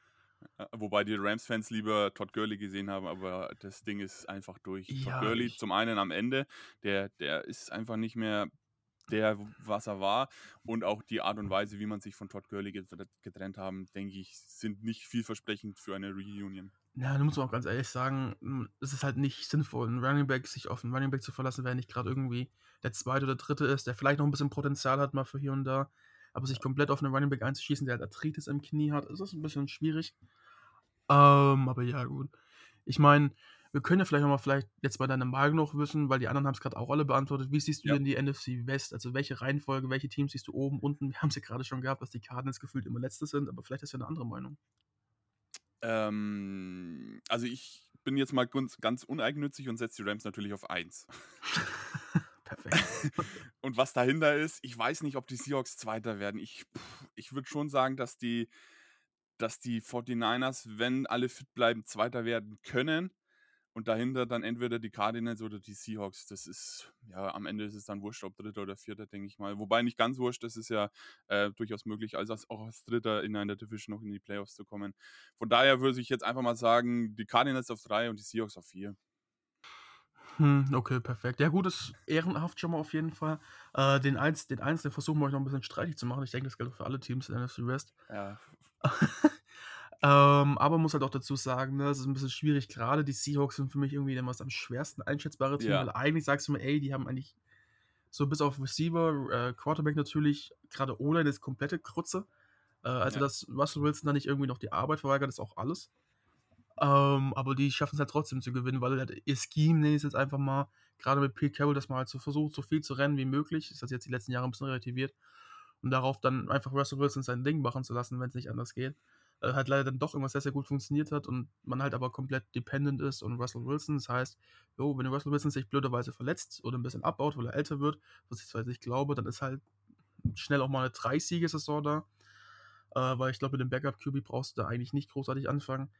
[SPEAKER 7] Wobei die Rams-Fans lieber Todd Gurley gesehen haben, aber das Ding ist einfach durch. Ja, Todd Gurley zum einen am Ende, der, der ist einfach nicht mehr der, was er war. Und auch die Art und Weise, wie man sich von Todd Gurley getrennt haben, denke ich, sind nicht vielversprechend für eine Reunion.
[SPEAKER 1] Ja, da muss man auch ganz ehrlich sagen, hm, es ist halt nicht sinnvoll, einen Running Back, sich auf einen Running Back zu verlassen, wenn er nicht gerade irgendwie der zweite oder dritte ist, der vielleicht noch ein bisschen Potenzial hat, mal für hier und da. Aber sich komplett auf einen Running Back einzuschießen, der halt Arthritis im Knie hat, ist das ein bisschen schwierig. Ähm, aber ja, gut. Ich meine, wir können ja vielleicht nochmal vielleicht jetzt bei deiner Meinung noch wissen, weil die anderen haben es gerade auch alle beantwortet. Wie siehst du ja. denn die NFC West? Also welche Reihenfolge, welche Teams siehst du oben, unten? Wir haben es ja gerade schon gehabt, dass die Cardinals gefühlt immer letzte sind, aber vielleicht ist ja eine andere Meinung.
[SPEAKER 7] Ähm, also ich bin jetzt mal ganz, ganz uneigennützig und setze die Rams natürlich auf 1. [laughs] [laughs] Und was dahinter ist, ich weiß nicht, ob die Seahawks Zweiter werden. Ich, ich würde schon sagen, dass die, dass die 49ers, wenn alle fit bleiben, Zweiter werden können. Und dahinter dann entweder die Cardinals oder die Seahawks. Das ist, ja, am Ende ist es dann wurscht, ob Dritter oder Vierter, denke ich mal. Wobei nicht ganz wurscht, das ist ja äh, durchaus möglich, also auch als Dritter in einer Division noch in die Playoffs zu kommen. Von daher würde ich jetzt einfach mal sagen, die Cardinals auf drei und die Seahawks auf vier.
[SPEAKER 1] Hm, okay, perfekt. Ja, gut, ist ehrenhaft schon mal auf jeden Fall. Äh, den, eins, den Einzelnen versuchen wir euch noch ein bisschen streitig zu machen. Ich denke, das gilt für alle Teams in der NFC West. Ja. [laughs] Ähm, aber muss halt auch dazu sagen, ne, es ist ein bisschen schwierig. Gerade die Seahawks sind für mich irgendwie das am schwersten einschätzbare Team, ja. weil eigentlich sagst du mir, ey, die haben eigentlich so bis auf Receiver, äh, Quarterback natürlich, gerade O-Line ist komplette Krutze. Äh, also, ja. dass Russell Wilson da nicht irgendwie noch die Arbeit verweigert, ist auch alles. Ähm, aber die schaffen es halt trotzdem zu gewinnen, weil halt ihr Scheme, nenne ich es jetzt einfach mal, gerade mit Pete Carroll, dass man halt so versucht, so viel zu rennen wie möglich. Das hat jetzt die letzten Jahre ein bisschen relativiert. Und darauf dann einfach Russell Wilson sein Ding machen zu lassen, wenn es nicht anders geht äh, halt leider dann doch irgendwas sehr, sehr gut funktioniert hat und man halt aber komplett dependent ist und Russell Wilson. Das heißt, jo, wenn Russell Wilson sich blöderweise verletzt oder ein bisschen abbaut, weil er älter wird, was ich zwar nicht glaube, dann ist halt schnell auch mal eine Drei-Siege-Saison da. Äh, weil ich glaube, mit dem Backup-QB brauchst du da eigentlich nicht großartig anfangen.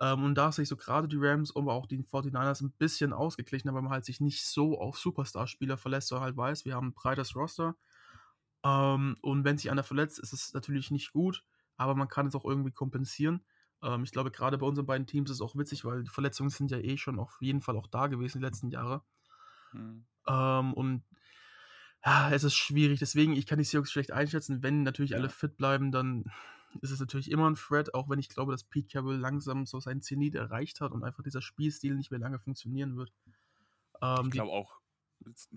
[SPEAKER 1] Ähm, und da sehe ich so gerade die Rams, aber auch die 49ers ein bisschen ausgeglichen, weil man halt sich nicht so auf Superstar-Spieler verlässt, sondern halt weiß, wir haben ein breites Roster. Ähm, und wenn sich einer verletzt, ist es natürlich nicht gut aber man kann es auch irgendwie kompensieren. Ähm, ich glaube, gerade bei unseren beiden Teams ist es auch witzig, weil die Verletzungen sind ja eh schon auf jeden Fall auch da gewesen die letzten Jahre. Mhm. Und ja, es ist schwierig, deswegen, ich kann die Seahawks schlecht einschätzen. Wenn natürlich ja. alle fit bleiben, dann ist es natürlich immer ein Threat, auch wenn ich glaube, dass Pete Carroll langsam so sein Zenit erreicht hat und einfach dieser Spielstil nicht mehr lange funktionieren wird.
[SPEAKER 7] Ähm, ich glaube auch,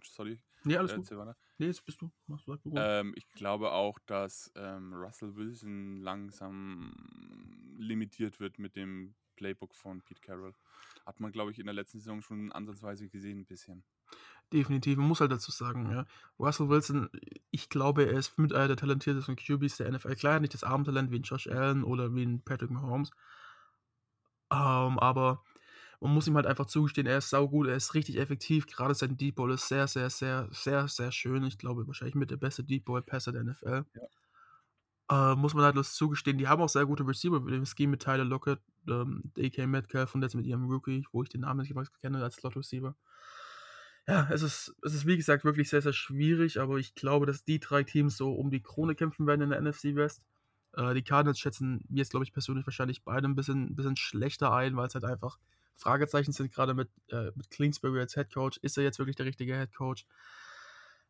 [SPEAKER 7] sorry.
[SPEAKER 1] Nee, alles äh, gut. Nee, jetzt bist du.
[SPEAKER 7] Machst du ähm, ich glaube auch, dass ähm, Russell Wilson langsam limitiert wird mit dem Playbook von Pete Carroll. Hat man, glaube ich, in der letzten Saison schon ansatzweise gesehen, ein bisschen.
[SPEAKER 1] Definitiv, man muss halt dazu sagen, ja. Russell Wilson, ich glaube, er ist mit einer der talentiertesten QBs der NFL. Klar, nicht das Armtalent wie ein Josh Allen oder wie ein Patrick Mahomes. Ähm, aber man muss ihm halt einfach zugestehen, er ist saugut, er ist richtig effektiv. Gerade sein Deep Ball ist sehr, sehr, sehr, sehr, sehr schön. Ich glaube, wahrscheinlich mit der beste Deep Ball Passer der NFL. Ja. Äh, muss man halt los zugestehen. Die haben auch sehr gute Receiver mit dem Scheme mit Tyler Lockett, ähm, DK Metcalf und jetzt mit ihrem Rookie, wo ich den Namen nicht kenne als Slot Receiver. Ja, es ist, es ist wie gesagt wirklich sehr, sehr schwierig, aber ich glaube, dass die drei Teams so um die Krone kämpfen werden in der NFC West. Äh, die Cardinals schätzen mir jetzt, glaube ich, persönlich wahrscheinlich beide ein bisschen, ein bisschen schlechter ein, weil es halt einfach Fragezeichen sind gerade mit, äh, mit Kingsbury als Head Coach. Ist er jetzt wirklich der richtige Head Coach?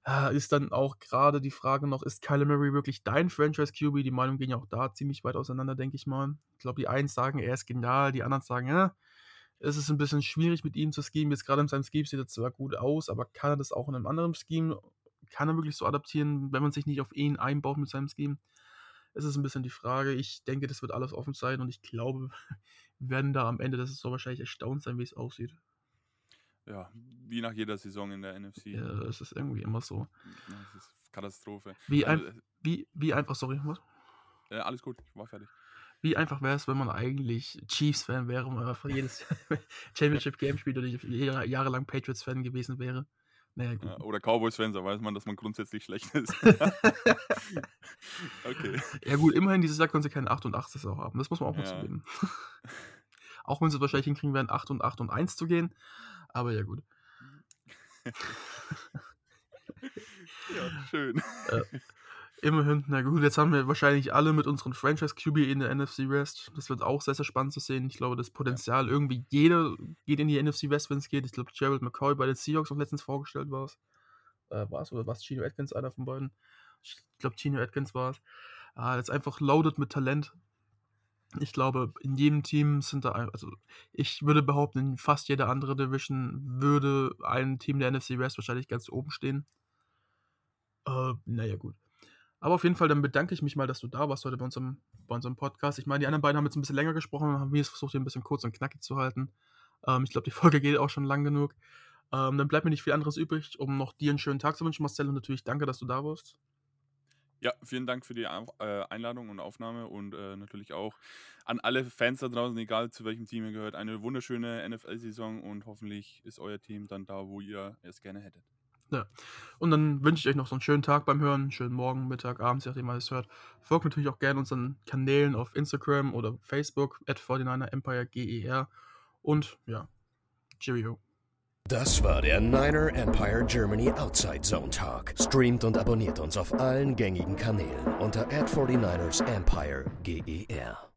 [SPEAKER 1] Äh, ist dann auch gerade die Frage noch, ist Kyler Murray wirklich dein Franchise QB? Die Meinungen gehen ja auch da ziemlich weit auseinander, denke ich mal. Ich glaube, die einen sagen, er ist genial, die anderen sagen, ja, es ist ein bisschen schwierig mit ihm zu schemen. Jetzt gerade in seinem Scheme sieht er zwar gut aus, aber kann er das auch in einem anderen Scheme? Kann er wirklich so adaptieren, wenn man sich nicht auf ihn einbaut mit seinem Scheme? Es ist ein bisschen die Frage. Ich denke, das wird alles offen sein und ich glaube, [laughs] wir werden da am Ende der Saison wahrscheinlich erstaunt sein, wie es aussieht.
[SPEAKER 7] Ja, wie nach jeder Saison in der NFC.
[SPEAKER 1] Ja, es ist irgendwie immer so.
[SPEAKER 7] Das ist Katastrophe.
[SPEAKER 1] Wie, also, ein, wie, wie einfach, sorry, was?
[SPEAKER 7] Äh, alles gut, ich war fertig.
[SPEAKER 1] Wie einfach wäre es, wenn man eigentlich Chiefs-Fan wäre und einfach jedes [laughs] [laughs] Championship-Game spielt und nicht jahrelang Patriots-Fan gewesen wäre. Naja, gut.
[SPEAKER 7] Ja, oder Cowboys-Fans, da weiß man, dass man grundsätzlich schlecht ist. [laughs] okay.
[SPEAKER 1] Ja gut, immerhin dieses Jahr können sie keinen 8 und 8 Saison haben. Das muss man auch mal
[SPEAKER 7] Ja.
[SPEAKER 1] zugeben. auch wenn sie es wahrscheinlich hinkriegen werden, 8 und 8 und 1 zu gehen. Aber ja gut.
[SPEAKER 7] Ja, schön.
[SPEAKER 1] Immerhin, na gut, jetzt haben wir wahrscheinlich alle mit unseren Franchise-QB in der NFC West. Das wird auch sehr, sehr spannend zu sehen. Ich glaube, das Potenzial, irgendwie jeder geht in die NFC West, wenn es geht. Ich glaube, Gerald McCoy bei den Seahawks auch letztens vorgestellt war es. Äh, war es oder war es Gino Atkins, einer von beiden? Ich glaube, Gino Atkins war es. Ah, jetzt einfach loaded mit Talent. Ich glaube, in jedem Team sind da, also ich würde behaupten, in fast jeder andere Division würde ein Team der NFC West wahrscheinlich ganz oben stehen. Äh, naja, gut. Aber auf jeden Fall, dann bedanke ich mich mal, dass du da warst heute bei unserem, bei unserem Podcast. Ich meine, die anderen beiden haben jetzt ein bisschen länger gesprochen und haben jetzt versucht, hier ein bisschen kurz und knackig zu halten. Ähm, ich glaube, die [laughs] Folge geht auch schon lang genug. Ähm, dann bleibt mir nicht viel anderes übrig, um noch dir einen schönen Tag zu wünschen, Marcel. Und natürlich danke, dass du da warst.
[SPEAKER 7] Ja, vielen Dank für die äh, Einladung und Aufnahme und äh, natürlich auch an alle Fans da draußen, egal zu welchem Team ihr gehört, eine wunderschöne NFL-Saison und hoffentlich ist euer Team dann da, wo ihr es gerne hättet.
[SPEAKER 1] Und dann wünsche ich euch noch so einen schönen Tag beim Hören, schönen Morgen, Mittag, Abend, je nachdem, wann ihr hört. Folgt natürlich auch gerne unseren Kanälen auf Instagram oder Facebook, at 49 Empire GER. Und ja, Cheerio.
[SPEAKER 2] Das war der Niner Empire Germany Outside Zone Talk. Streamt und abonniert uns auf allen gängigen Kanälen unter ad 49ers Empire GER.